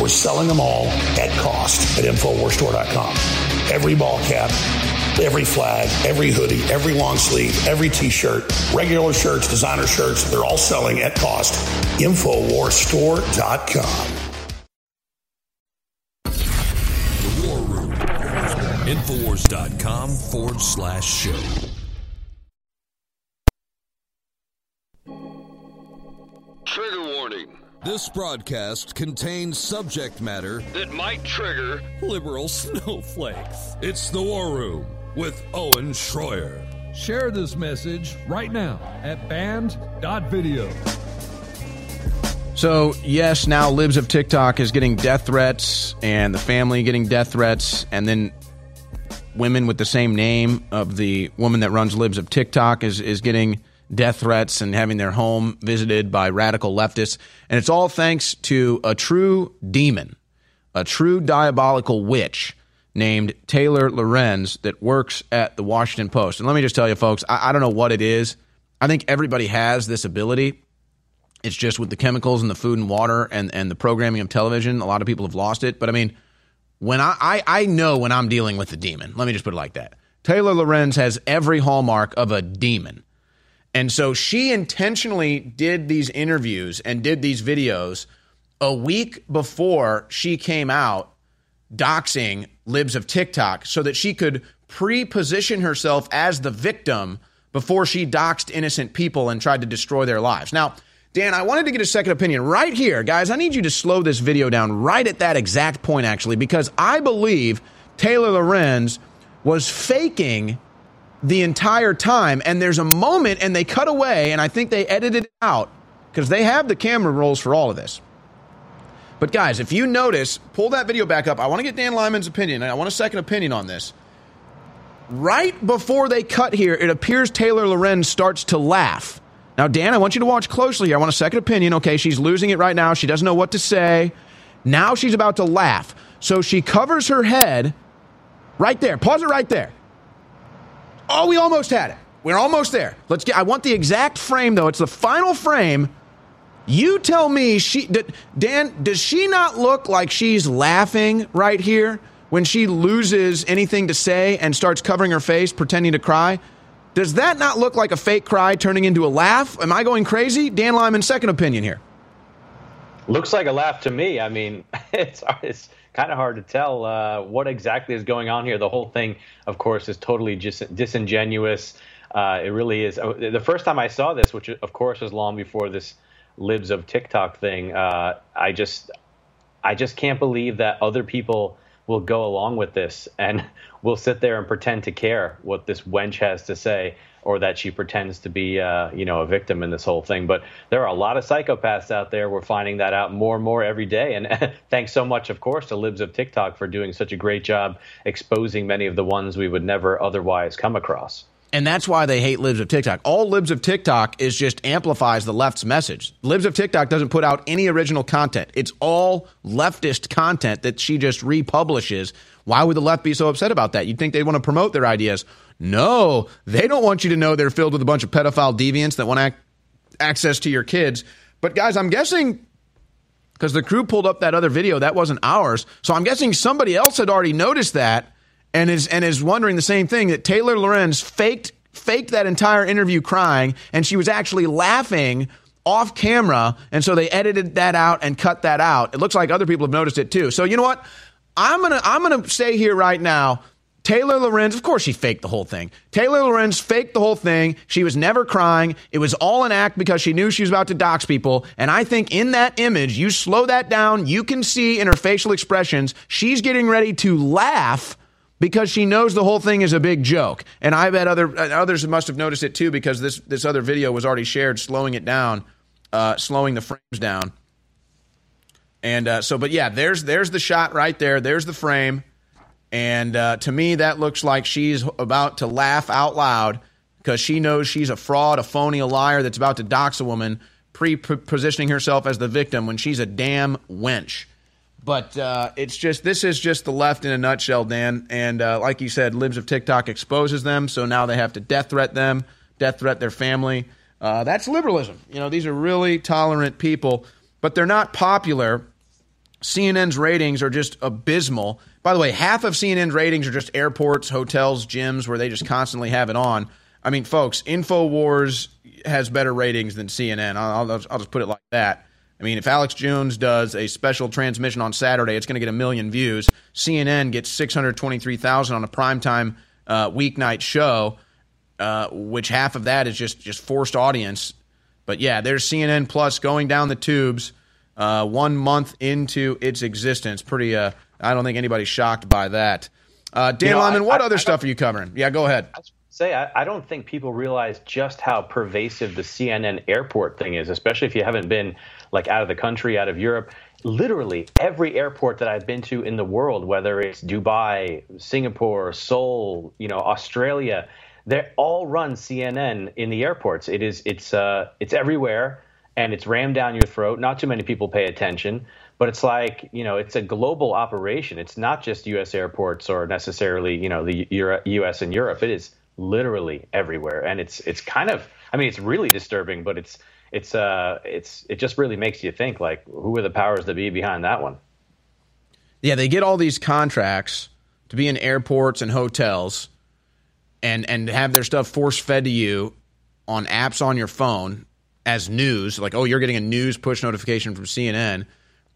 Speaker 1: We're selling them all at cost at InfoWarsStore.com. Every ball cap, every flag, every hoodie, every long sleeve, every t-shirt, regular shirts, designer shirts, they're all selling at cost. Infowarsstore.com.
Speaker 12: The War Room. Infowars.com forward slash show.
Speaker 13: Trigger warning.
Speaker 12: This broadcast contains subject matter
Speaker 13: that might trigger
Speaker 12: liberal snowflakes. It's the War Room with Owen Schroyer.
Speaker 14: Share this message right now at banned.video.
Speaker 2: So, yes, now Libs of TikTok is getting death threats and the family getting death threats, and then women with the same name of the woman that runs Libs of TikTok is, is getting death threats and having their home visited by radical leftists. And it's all thanks to a true demon, a true diabolical witch named Taylor Lorenz that works at the Washington Post. And let me just tell you, folks, I, I, don't know what it is. I think everybody has this ability. It's just with the chemicals and the food and water and, and the programming of television, a lot of people have lost it. But I mean, when I, I, I know when I'm dealing with a demon, let me just put it like that. Taylor Lorenz has every hallmark of a demon. And so she intentionally did these interviews and did these videos a week before she came out doxing libs of TikTok so that she could pre position herself as the victim before she doxed innocent people and tried to destroy their lives. Now, Dan, I wanted to get a second opinion right here. Guys, I need you to slow this video down right at that exact point, actually, because I believe Taylor Lorenz was faking the entire time. And there's a moment, and they cut away, and I think they edited it out because they have the camera rolls for all of this. But guys, if you notice, pull that video back up. I want to get Dan Lyman's opinion. I want a second opinion on this. Right before they cut here, it appears Taylor Lorenz starts to laugh. Now, Dan, I want you to watch closely here. I want a second opinion. Okay, she's losing it right now. She doesn't know what to say. Now she's about to laugh. So she covers her head right there. Pause it right there. Oh, we almost had it. We're almost there. Let's get I want the exact frame though. It's the final frame. You tell me she Dan, does she not look like she's laughing right here when she loses anything to say and starts covering her face pretending to cry? Does that not look like a fake cry turning into a laugh? Am I going crazy? Dan Lyman, second opinion here.
Speaker 20: Looks like a laugh to me. I mean, it's it's kind of hard to tell uh, what exactly is going on here. The whole thing, of course, is totally just disingenuous. Uh, it really is. Uh, the first time I saw this, which of course was long before this libs of TikTok thing, uh, I just I just can't believe that other people will go along with this and will sit there and pretend to care what this wench has to say or that she pretends to be, uh, you know, a victim in this whole thing. But there are a lot of psychopaths out there. We're finding that out more and more every day. And thanks so much, of course, to Libs of TikTok for doing such a great job exposing many of the ones we would never otherwise come across.
Speaker 2: And that's why they hate Libs of TikTok. All Libs of TikTok is just amplifies the left's message. Libs of TikTok doesn't put out any original content. It's all leftist content that she just republishes. Why would the left be so upset about that? You'd think they'd want to promote their ideas. No, they don't want you to know they're filled with a bunch of pedophile deviants that want ac- access to your kids. But guys, I'm guessing because the crew pulled up that other video, that wasn't ours. So I'm guessing somebody else had already noticed that and is and is wondering the same thing that Taylor Lorenz faked faked that entire interview crying and she was actually laughing off camera and so they edited that out and cut that out. It looks like other people have noticed it too. So you know what? I'm to I'm to say here right now Taylor Lorenz, of course, she faked the whole thing. Taylor Lorenz faked the whole thing. She was never crying. It was all an act because she knew she was about to dox people. And I think in that image, you slow that down, you can see in her facial expressions, she's getting ready to laugh because she knows the whole thing is a big joke. And I bet other others must have noticed it too because this this other video was already shared, slowing it down, uh, slowing the frames down. And uh, so, but yeah, there's there's the shot right there. There's the frame, and uh, to me, that looks like she's about to laugh out loud because she knows she's a fraud, a phony, a liar that's about to dox a woman, pre-positioning herself as the victim when she's a damn wench. But uh, it's just this is just the left in a nutshell, Dan. And uh, like you said, Libs of TikTok exposes them, so now they have to death threat them, death threat their family. Uh, that's liberalism. You know, these are really tolerant people, but they're not popular. CNN's ratings are just abysmal. By the way, half of CNN's ratings are just airports, hotels, gyms where they just constantly have it on. I mean, folks, Infowars has better ratings than CNN. I'll, I'll just put it like that. I mean, if Alex Jones does a special transmission on Saturday, it's going to get a million views. CNN gets 623,000 on a primetime uh, weeknight show, uh, which half of that is just, just forced audience. But yeah, there's CNN Plus going down the tubes uh, one month into its existence. Pretty, uh, I don't think anybody's shocked by that. Uh, Dan you know, Lyman, what I, other I, stuff are you covering? Yeah, go ahead
Speaker 20: say I, I, don't think people realize just how pervasive the CNN airport thing is, especially if you haven't been like out of the country, out of Europe. Literally every airport that I've been to in the world, whether it's Dubai, Singapore, Seoul, you know, Australia, they all run CNN in the airports. It is it's uh it's everywhere and it's rammed down your throat. Not too many people pay attention, but it's like you know it's a global operation. It's not just U.S. airports or necessarily you know the U.S. and Europe. It is literally everywhere, and it's it's kind of I mean it's really disturbing, but it's it's uh it's it just really makes you think like who are the powers that be behind that one?
Speaker 2: Yeah, they get all these contracts to be in airports and hotels and and have their stuff force fed to you on apps on your phone as news like oh you're getting a news push notification from CNN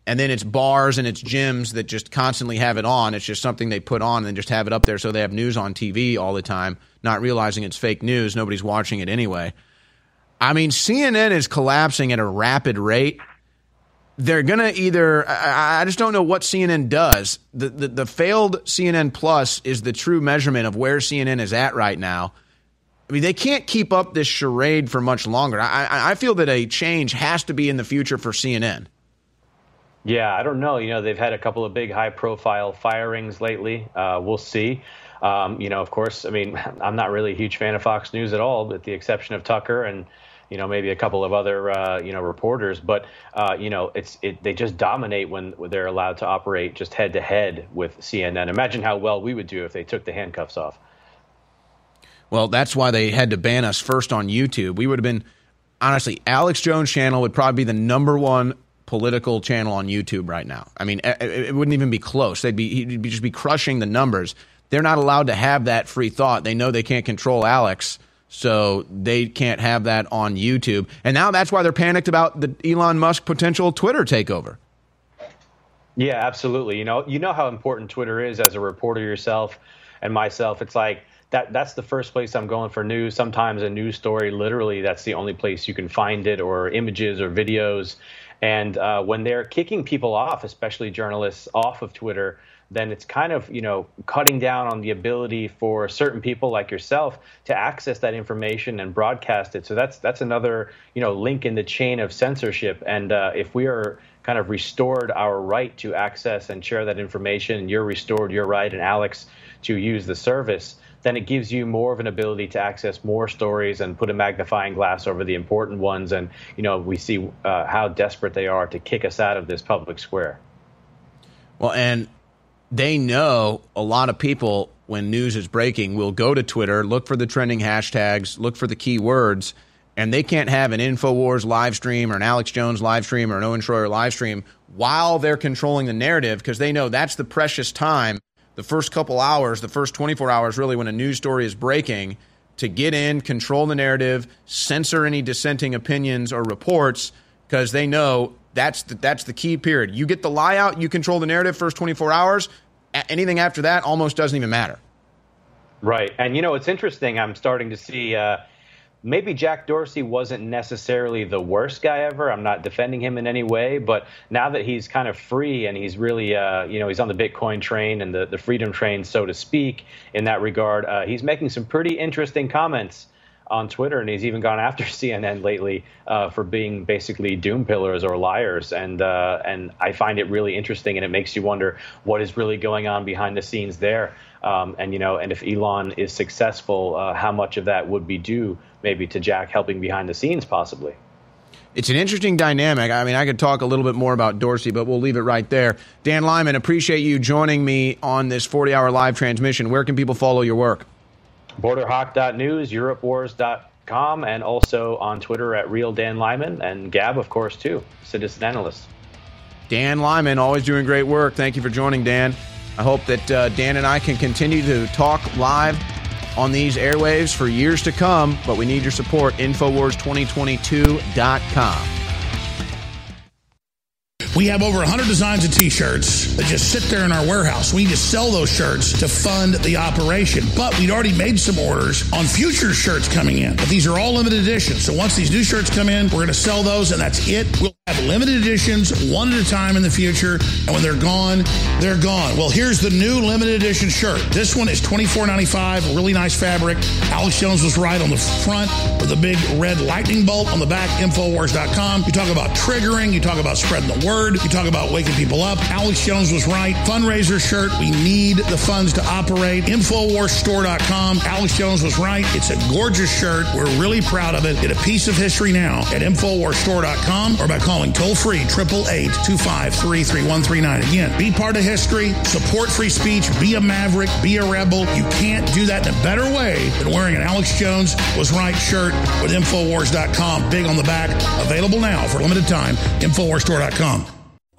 Speaker 2: and then it's bars and it's gyms that just constantly have it on. It's just something they put on and just have it up there so they have news on TV all the time, not realizing it's fake news. Nobody's watching it anyway. I mean, CNN is collapsing at a rapid rate. They're going to either, I, I just don't know what CNN does. The, the, the failed CNN Plus is the true measurement of where CNN is at right now. I mean, they can't keep up this charade for much longer. I, I feel that a change has to be in the future for CNN.
Speaker 20: Yeah, I don't know. You know, they've had a couple of big high profile firings lately. Uh, we'll see. Um, you know, of course, I mean, I'm not really a huge fan of Fox News at all, with the exception of Tucker and, you know, maybe a couple of other, uh, you know, reporters. But, uh, you know, it's it, they just dominate when they're allowed to operate just head to head with CNN. Imagine how well we would do if they took the handcuffs off.
Speaker 2: Well, that's why they had to ban us first on YouTube. We would have been, honestly, Alex Jones channel would probably be the number one political channel on YouTube right now. I mean, it, wouldn't even be close. They'd be he'd just be crushing the numbers. They're not allowed to have that free thought. They know they can't control Alex, so they can't have that on YouTube. And now that's why they're panicked about the Elon Musk potential Twitter takeover.
Speaker 20: Yeah, absolutely. You know, you know how important Twitter is as a reporter yourself and myself. It's like that that's the first place I'm going for news. Sometimes a news story, literally, that's the only place you can find it, or images or videos. And uh, when they're kicking people off, especially journalists, off of Twitter, then it's kind of you know cutting down on the ability for certain people like yourself to access that information and broadcast it. So that's that's another you know link in the chain of censorship. And uh, if we are kind of restored our right to access and share that information, and you're restored your right, and Alex to use the service, then it gives you more of an ability to access more stories and put a magnifying glass over the important ones. And, you know, we see uh, how desperate they are to kick us out of this public square.
Speaker 2: Well, and they know a lot of people, when news is breaking, will go to Twitter, look for the trending hashtags, look for the keywords, and they can't have an InfoWars live stream or an Alex Jones live stream or an Owen Schroyer live stream while they're controlling the narrative because they know that's the precious time the first couple hours, the first 24 hours, really, when a news story is breaking, to get in, control the narrative, censor any dissenting opinions or reports, because they know that's the, that's the key period. You get the lie out, you control the narrative first 24 hours. Anything after that almost doesn't even matter.
Speaker 20: Right. And, you know, it's interesting. I'm starting to see. Uh, maybe Jack Dorsey wasn't necessarily the worst guy ever. I'm not defending him in any way, but now that he's kind of free and he's really, uh, you know, he's on the Bitcoin train and the, the freedom train, so to speak, in that regard, uh, he's making some pretty interesting comments on Twitter, and he's even gone after CNN lately uh, for being basically doom pillars or liars. And uh, and I find it really interesting, and it makes you wonder what is really going on behind the scenes there. Um, and you know, and if Elon is successful, uh, how much of that would be due maybe to Jack helping behind the scenes, possibly?
Speaker 2: It's an interesting dynamic. I mean, I could talk a little bit more about Dorsey, but we'll leave it right there. Dan Lyman, appreciate you joining me on this 40 hour live transmission. Where can people follow your work?
Speaker 20: Borderhawk.news, EuropeWars.com, and also on Twitter at Real Dan Lyman, and Gab, of course, too, Citizen Analyst.
Speaker 2: Dan Lyman, always doing great work. Thank you for joining, Dan. I hope that uh, Dan and I can continue to talk live on these airwaves for years to come, but we need your support. Infowars2022.com.
Speaker 1: We have over 100 designs of t-shirts that just sit there in our warehouse. We need to sell those shirts to fund the operation. But we'd already made some orders on future shirts coming in. But these are all limited editions. So once these new shirts come in, we're going to sell those and that's it. We'll have limited editions one at a time in the future. And when they're gone, they're gone. Well, here's the new limited edition shirt. This one is $24.95. Really nice fabric. Alex Jones was right on the front with a big red lightning bolt on the back. Infowars.com. You talk about triggering. You talk about spreading the word. You talk about waking people up. Alex Jones was right. Fundraiser shirt. We need the funds to operate. Infowarsstore.com. Alex Jones was right. It's a gorgeous shirt. We're really proud of it. Get a piece of history now at Infowarsstore.com or by calling toll free 888 253 3139. Again, be part of history, support free speech, be a maverick, be a rebel. You can't do that in a better way than wearing an Alex Jones was right shirt with Infowars.com. Big on the back. Available now for limited time. Infowarsstore.com.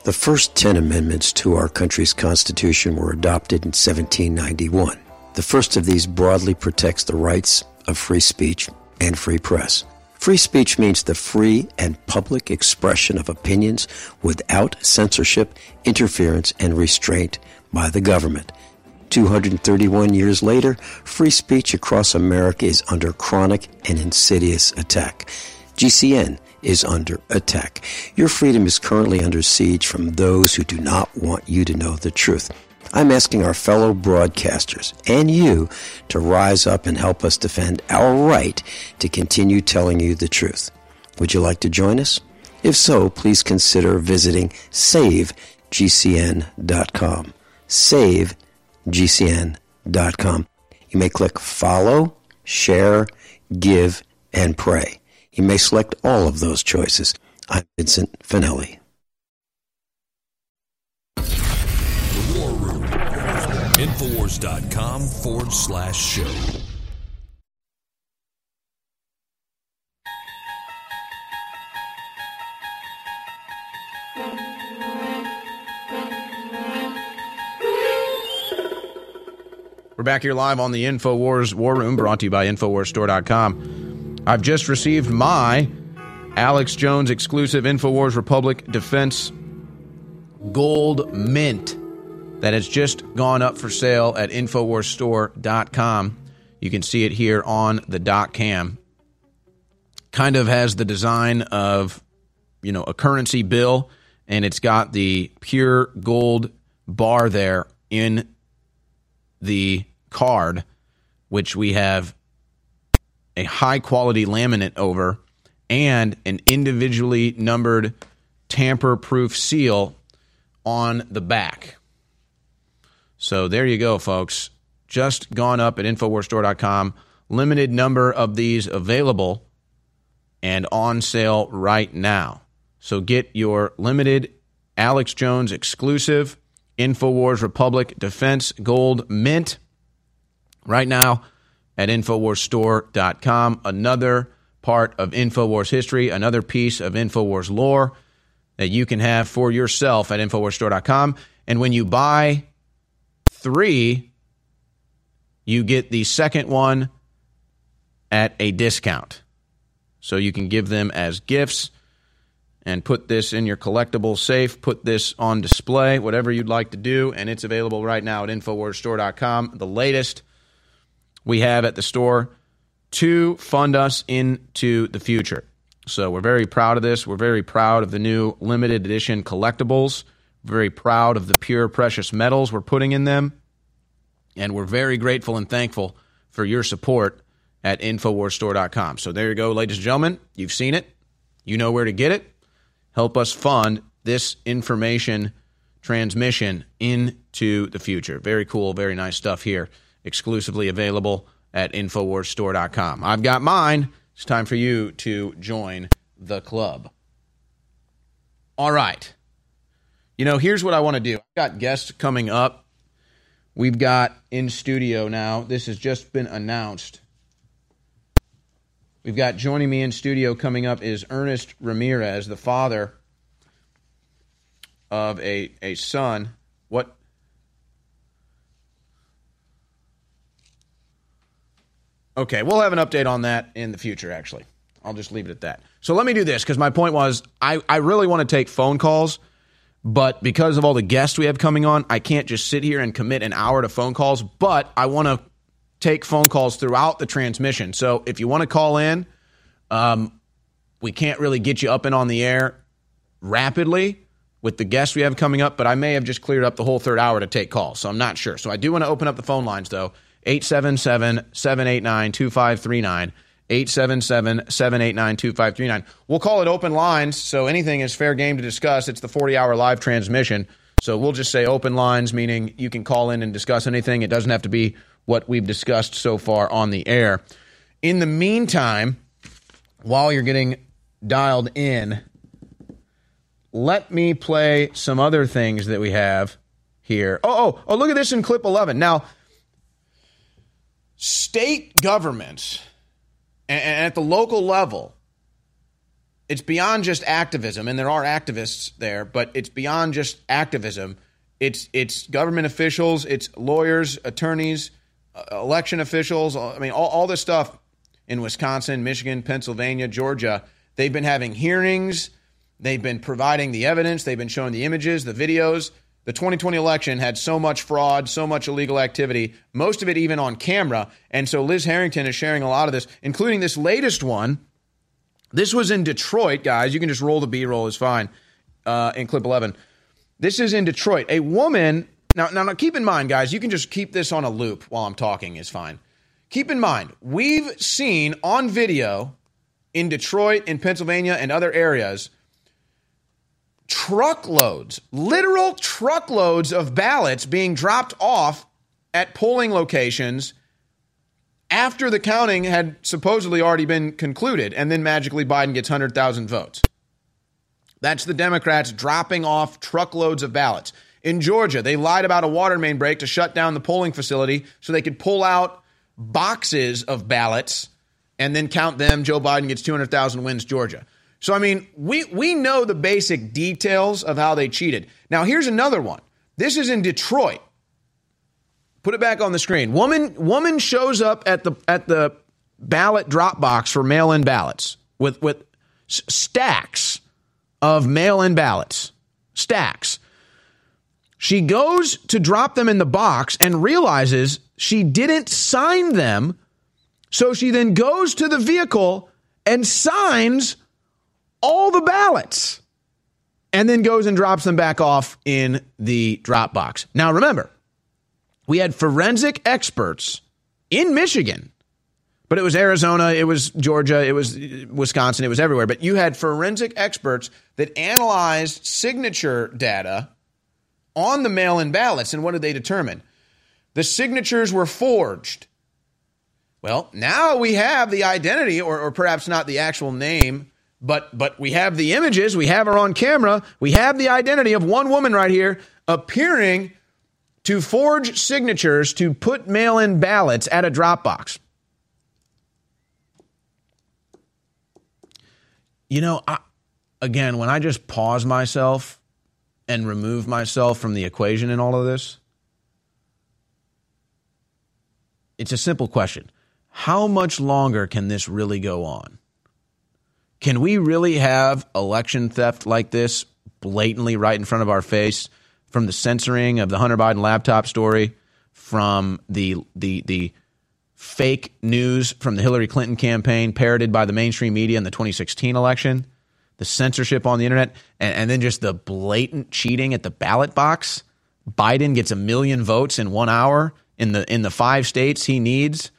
Speaker 21: The first 10 amendments to our country's Constitution were adopted in 1791. The first of these broadly protects the rights of free speech and free press. Free speech means the free and public expression of opinions without censorship, interference, and restraint by the government. 231 years later, free speech across America is under chronic and insidious attack. GCN is under attack. Your freedom is currently under siege from those who do not want you to know the truth. I'm asking our fellow broadcasters and you to rise up and help us defend our right to continue telling you the truth. Would you like to join us? If so, please consider visiting savegcn.com. Savegcn.com. You may click follow, share, give, and pray. You may select all of those choices. I'm Vincent Finelli.
Speaker 12: The War Room. Infowars.com forward slash show.
Speaker 2: We're back here live on the InfoWars War Room, brought to you by InfoWarsStore.com. I've just received my Alex Jones exclusive InfoWars Republic Defense Gold Mint that has just gone up for sale at InfoWarsStore.com. You can see it here on the dot cam. Kind of has the design of, you know, a currency bill, and it's got the pure gold bar there in the card, which we have a high quality laminate over and an individually numbered tamper proof seal on the back. So there you go, folks. Just gone up at InfoWarsStore.com. Limited number of these available and on sale right now. So get your limited Alex Jones exclusive InfoWars Republic Defense Gold Mint right now at InfoWarsStore.com. Another part of InfoWars history, another piece of InfoWars lore that you can have for yourself at InfoWarsStore.com. And when you buy three, you get the second one at a discount. So you can give them as gifts and put this in your collectible safe, put this on display, whatever you'd like to do. And it's available right now at InfoWarsStore.com. The latest we have at the store to fund us into the future. So we're very proud of this. We're very proud of the new limited edition collectibles. Very proud of the pure precious metals we're putting in them. And we're very grateful and thankful for your support at InfoWarsStore.com. So there you go, ladies and gentlemen. You've seen it. You know where to get it. Help us fund this information transmission into the future. Very cool, very nice stuff here. Exclusively available at InfoWarsStore.com. I've got mine. It's time for you to join the club. All right. You know, here's what I want to do. I've got guests coming up. We've got in studio now. This has just been announced. We've got joining me in studio coming up is Ernest Ramirez, the father of a, a son. What? Okay, we'll have an update on that in the future, actually. I'll just leave it at that. So let me do this because my point was I, I really want to take phone calls, but because of all the guests we have coming on, I can't just sit here and commit an hour to phone calls. But I want to take phone calls throughout the transmission. So if you want to call in, um, we can't really get you up and on the air rapidly with the guests we have coming up, but I may have just cleared up the whole third hour to take calls. So I'm not sure. So I do want to open up the phone lines though. 877 789 2539. 877 789 2539. We'll call it open lines, so anything is fair game to discuss. It's the 40 hour live transmission. So we'll just say open lines, meaning you can call in and discuss anything. It doesn't have to be what we've discussed so far on the air. In the meantime, while you're getting dialed in, let me play some other things that we have here. Oh, oh, oh, look at this in clip 11. Now, state governments and at the local level, it's beyond just activism, and there are activists there, but it's beyond just activism. It's it's government officials, it's lawyers, attorneys, uh, election officials. I mean, all, all this stuff in Wisconsin, Michigan, Pennsylvania, Georgia. They've been having hearings. They've been providing the evidence. They've been showing the images, the videos. The 2020 election had so much fraud, so much illegal activity, most of it even on camera. And so Liz Harrington is sharing a lot of this, including this latest one. This was in Detroit, guys. You can just roll the B roll, is fine, uh, in clip 11. This is in Detroit. A woman, now, now, now, keep in mind, guys, you can just keep this on a loop while I'm talking, is fine. Keep in mind, we've seen on video in Detroit, in Pennsylvania, and other areas truckloads, literal truckloads of ballots being dropped off at polling locations after the counting had supposedly already been concluded, and then magically Biden gets 100,000 votes. That's the Democrats dropping off truckloads of ballots. In Georgia, they lied about a water main break to shut down the polling facility so they could pull out boxes of ballots and then count them. Joe Biden gets 200,000 wins Georgia. So I mean, we we know the basic details of how they cheated. Now here's another one. This is in Detroit. Put it back on the screen. Woman woman shows up at the at the ballot drop box for mail-in ballots with with stacks of mail-in ballots. Stacks. She goes to drop them in the box and realizes she didn't sign them. So she then goes to the vehicle and signs all the ballots and then goes and drops them back off in the drop box. Now, remember, we had forensic experts in Michigan, but it was Arizona, it was Georgia, it was uh, Wisconsin, it was everywhere. But you had forensic experts that analyzed signature data on the mail in ballots. And what did they determine? The signatures were forged. Well, now we have the identity, or, or perhaps not the actual name but but we have the images, we have her on camera, we have the identity of one woman right here appearing to forge signatures to put mail-in ballots at a drop box. You know, I, again, when I just pause myself and remove myself from the equation in all of this, it's a simple question. How much longer can this really go on? Can we really have election theft like this blatantly right in front of our face from the censoring of the Hunter Biden laptop story, from the the the fake news from the Hillary Clinton campaign parroted by the mainstream media in the 2016 election, the censorship on the internet, and, and then just the blatant cheating at the ballot box? Biden gets a million votes in one hour in the in the five states he needs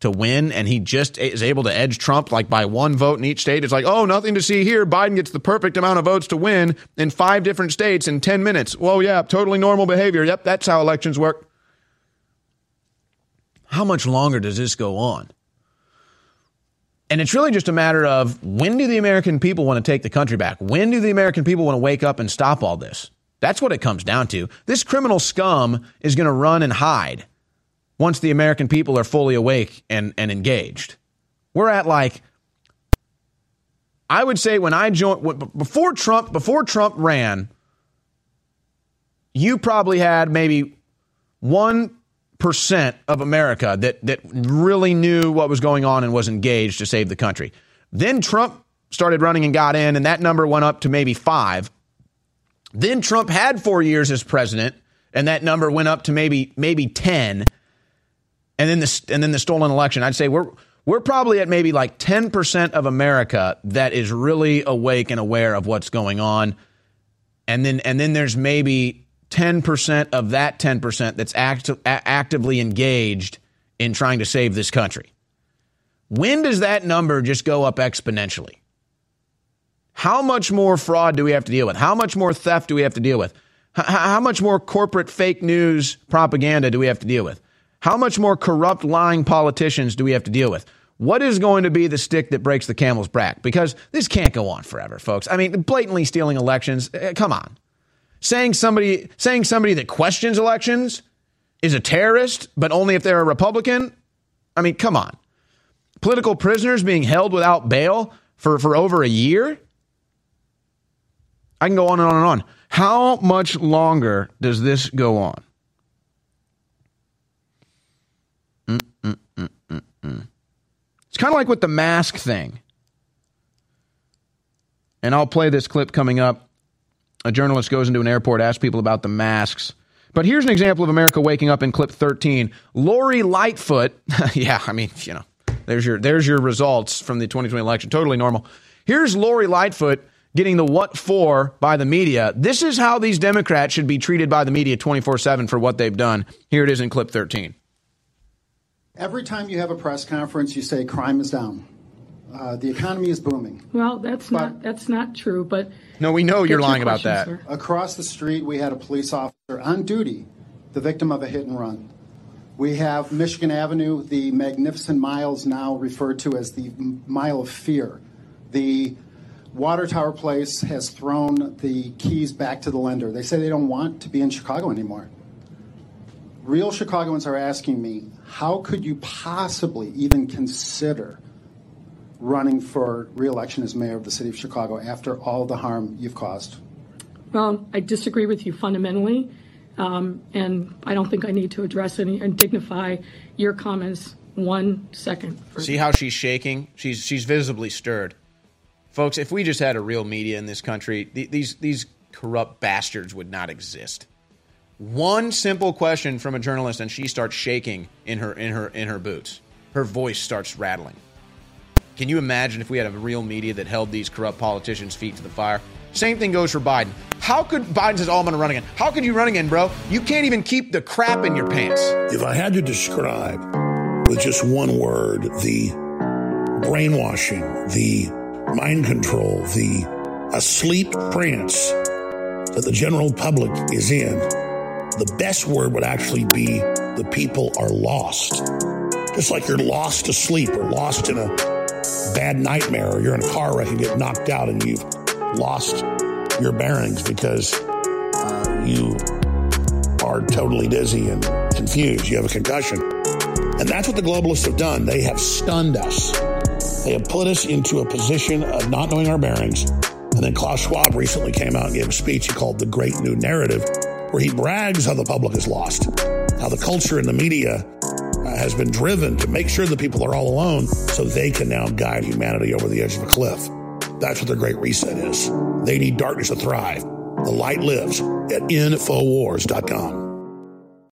Speaker 2: to win and he just is able to edge Trump like by one vote in each state. It's like, oh, nothing to see here. Biden gets the perfect amount of votes to win in five different states in 10 minutes. Well, yeah, totally normal behavior. Yep, that's how elections work. How much longer does this go on? And it's really just a matter of when do the American people want to take the country back? When do the American people want to wake up and stop all this? That's what it comes down to. This criminal scum is going to run and hide once the American people are fully awake and, and engaged. We're at like, I would say when I joined, before Trump, before Trump ran, you probably had maybe 1% of America that, that really knew what was going on and was engaged to save the country. Then Trump started running and got in, and that number went up to maybe five. Then Trump had four years as president, and that number went up to maybe maybe 10 and then the and then the stolen election, I'd say we're we're probably at maybe like 10% of America that is really awake and aware of what's going on. And then and then there's maybe 10% of that 10% that's act, actively engaged in trying to save this country. When does that number just go up exponentially? How much more fraud do we have to deal with? How much more theft do we have to deal with? how much more corporate fake news propaganda do we have to deal with? How much more corrupt, lying politicians do we have to deal with? What is going to be the stick that breaks the camel's back? Because this can't go on forever, folks. I mean, blatantly stealing elections, eh, come on. Saying somebody saying somebody that questions elections is a terrorist, but only if they're a Republican? I mean, come on. Political prisoners being held without bail for, for over a year? I can go on and on and on. How much longer does this go on? Kind of like with the mask thing. And I'll play this clip coming up. A journalist goes into an airport, asks people about the masks. But here's an example of America waking up in clip 13. Lori Lightfoot, yeah, I mean, you know, there's your there's your results from the 2020 election. Totally normal. Here's Lori Lightfoot getting the what for by the media. This is how these Democrats should be treated by the media 24/7 for what they've done. Here it is in clip 13.
Speaker 22: Every time you have a press conference, you say crime is down. Uh, the economy is booming.
Speaker 23: Well, that's not that's not true, but
Speaker 2: No, we know you're lying about that.
Speaker 23: sir.
Speaker 22: Across the street, we had a police officer on duty, the victim of a hit and run. We have Michigan Avenue, the magnificent miles now referred to as the Mile of Fear. The Water Tower Place has thrown the keys back to the lender. They say they don't want to be in Chicago anymore. Real Chicagoans are asking me, how could you possibly even consider running for reelection as mayor of the city of Chicago after all the harm you've caused?
Speaker 23: well, I disagree with you fundamentally, um, and I don't think I need to address any and dignify your comments one second.
Speaker 2: See how she's shaking? She's she's visibly stirred. Folks, if we just had a real media in this country, th- these these corrupt bastards would not exist. One simple question from a journalist and she starts shaking in her in her in her boots. Her voice starts rattling. Can you imagine if we had a real media that held these corrupt politicians' feet to the fire? Same thing goes for Biden. How could Biden says, "Oh, I'm to run again"? How could you run again, bro? You can't even keep the crap in your pants.
Speaker 1: If I had to describe with just one word the brainwashing, the mind control, the asleep trance that the general public is in, the best word would actually be the people are lost. Just like you're lost to sleep or lost in a bad nightmare or you're in a car wreck and get knocked out and you've lost your bearings because uh, you are totally dizzy and confused. You have a concussion. And that's what the globalists have done. They have stunned us. They have put us into a position of not knowing our bearings. And then Klaus Schwab recently came out and gave a speech he called The Great New Narrative, where he brags how the public is lost, how the culture and the media uh, has been driven to make sure that people are all alone so they can now guide humanity over the edge of a cliff. That's what their great reset is. They need darkness to thrive. The light lives at Infowars.com.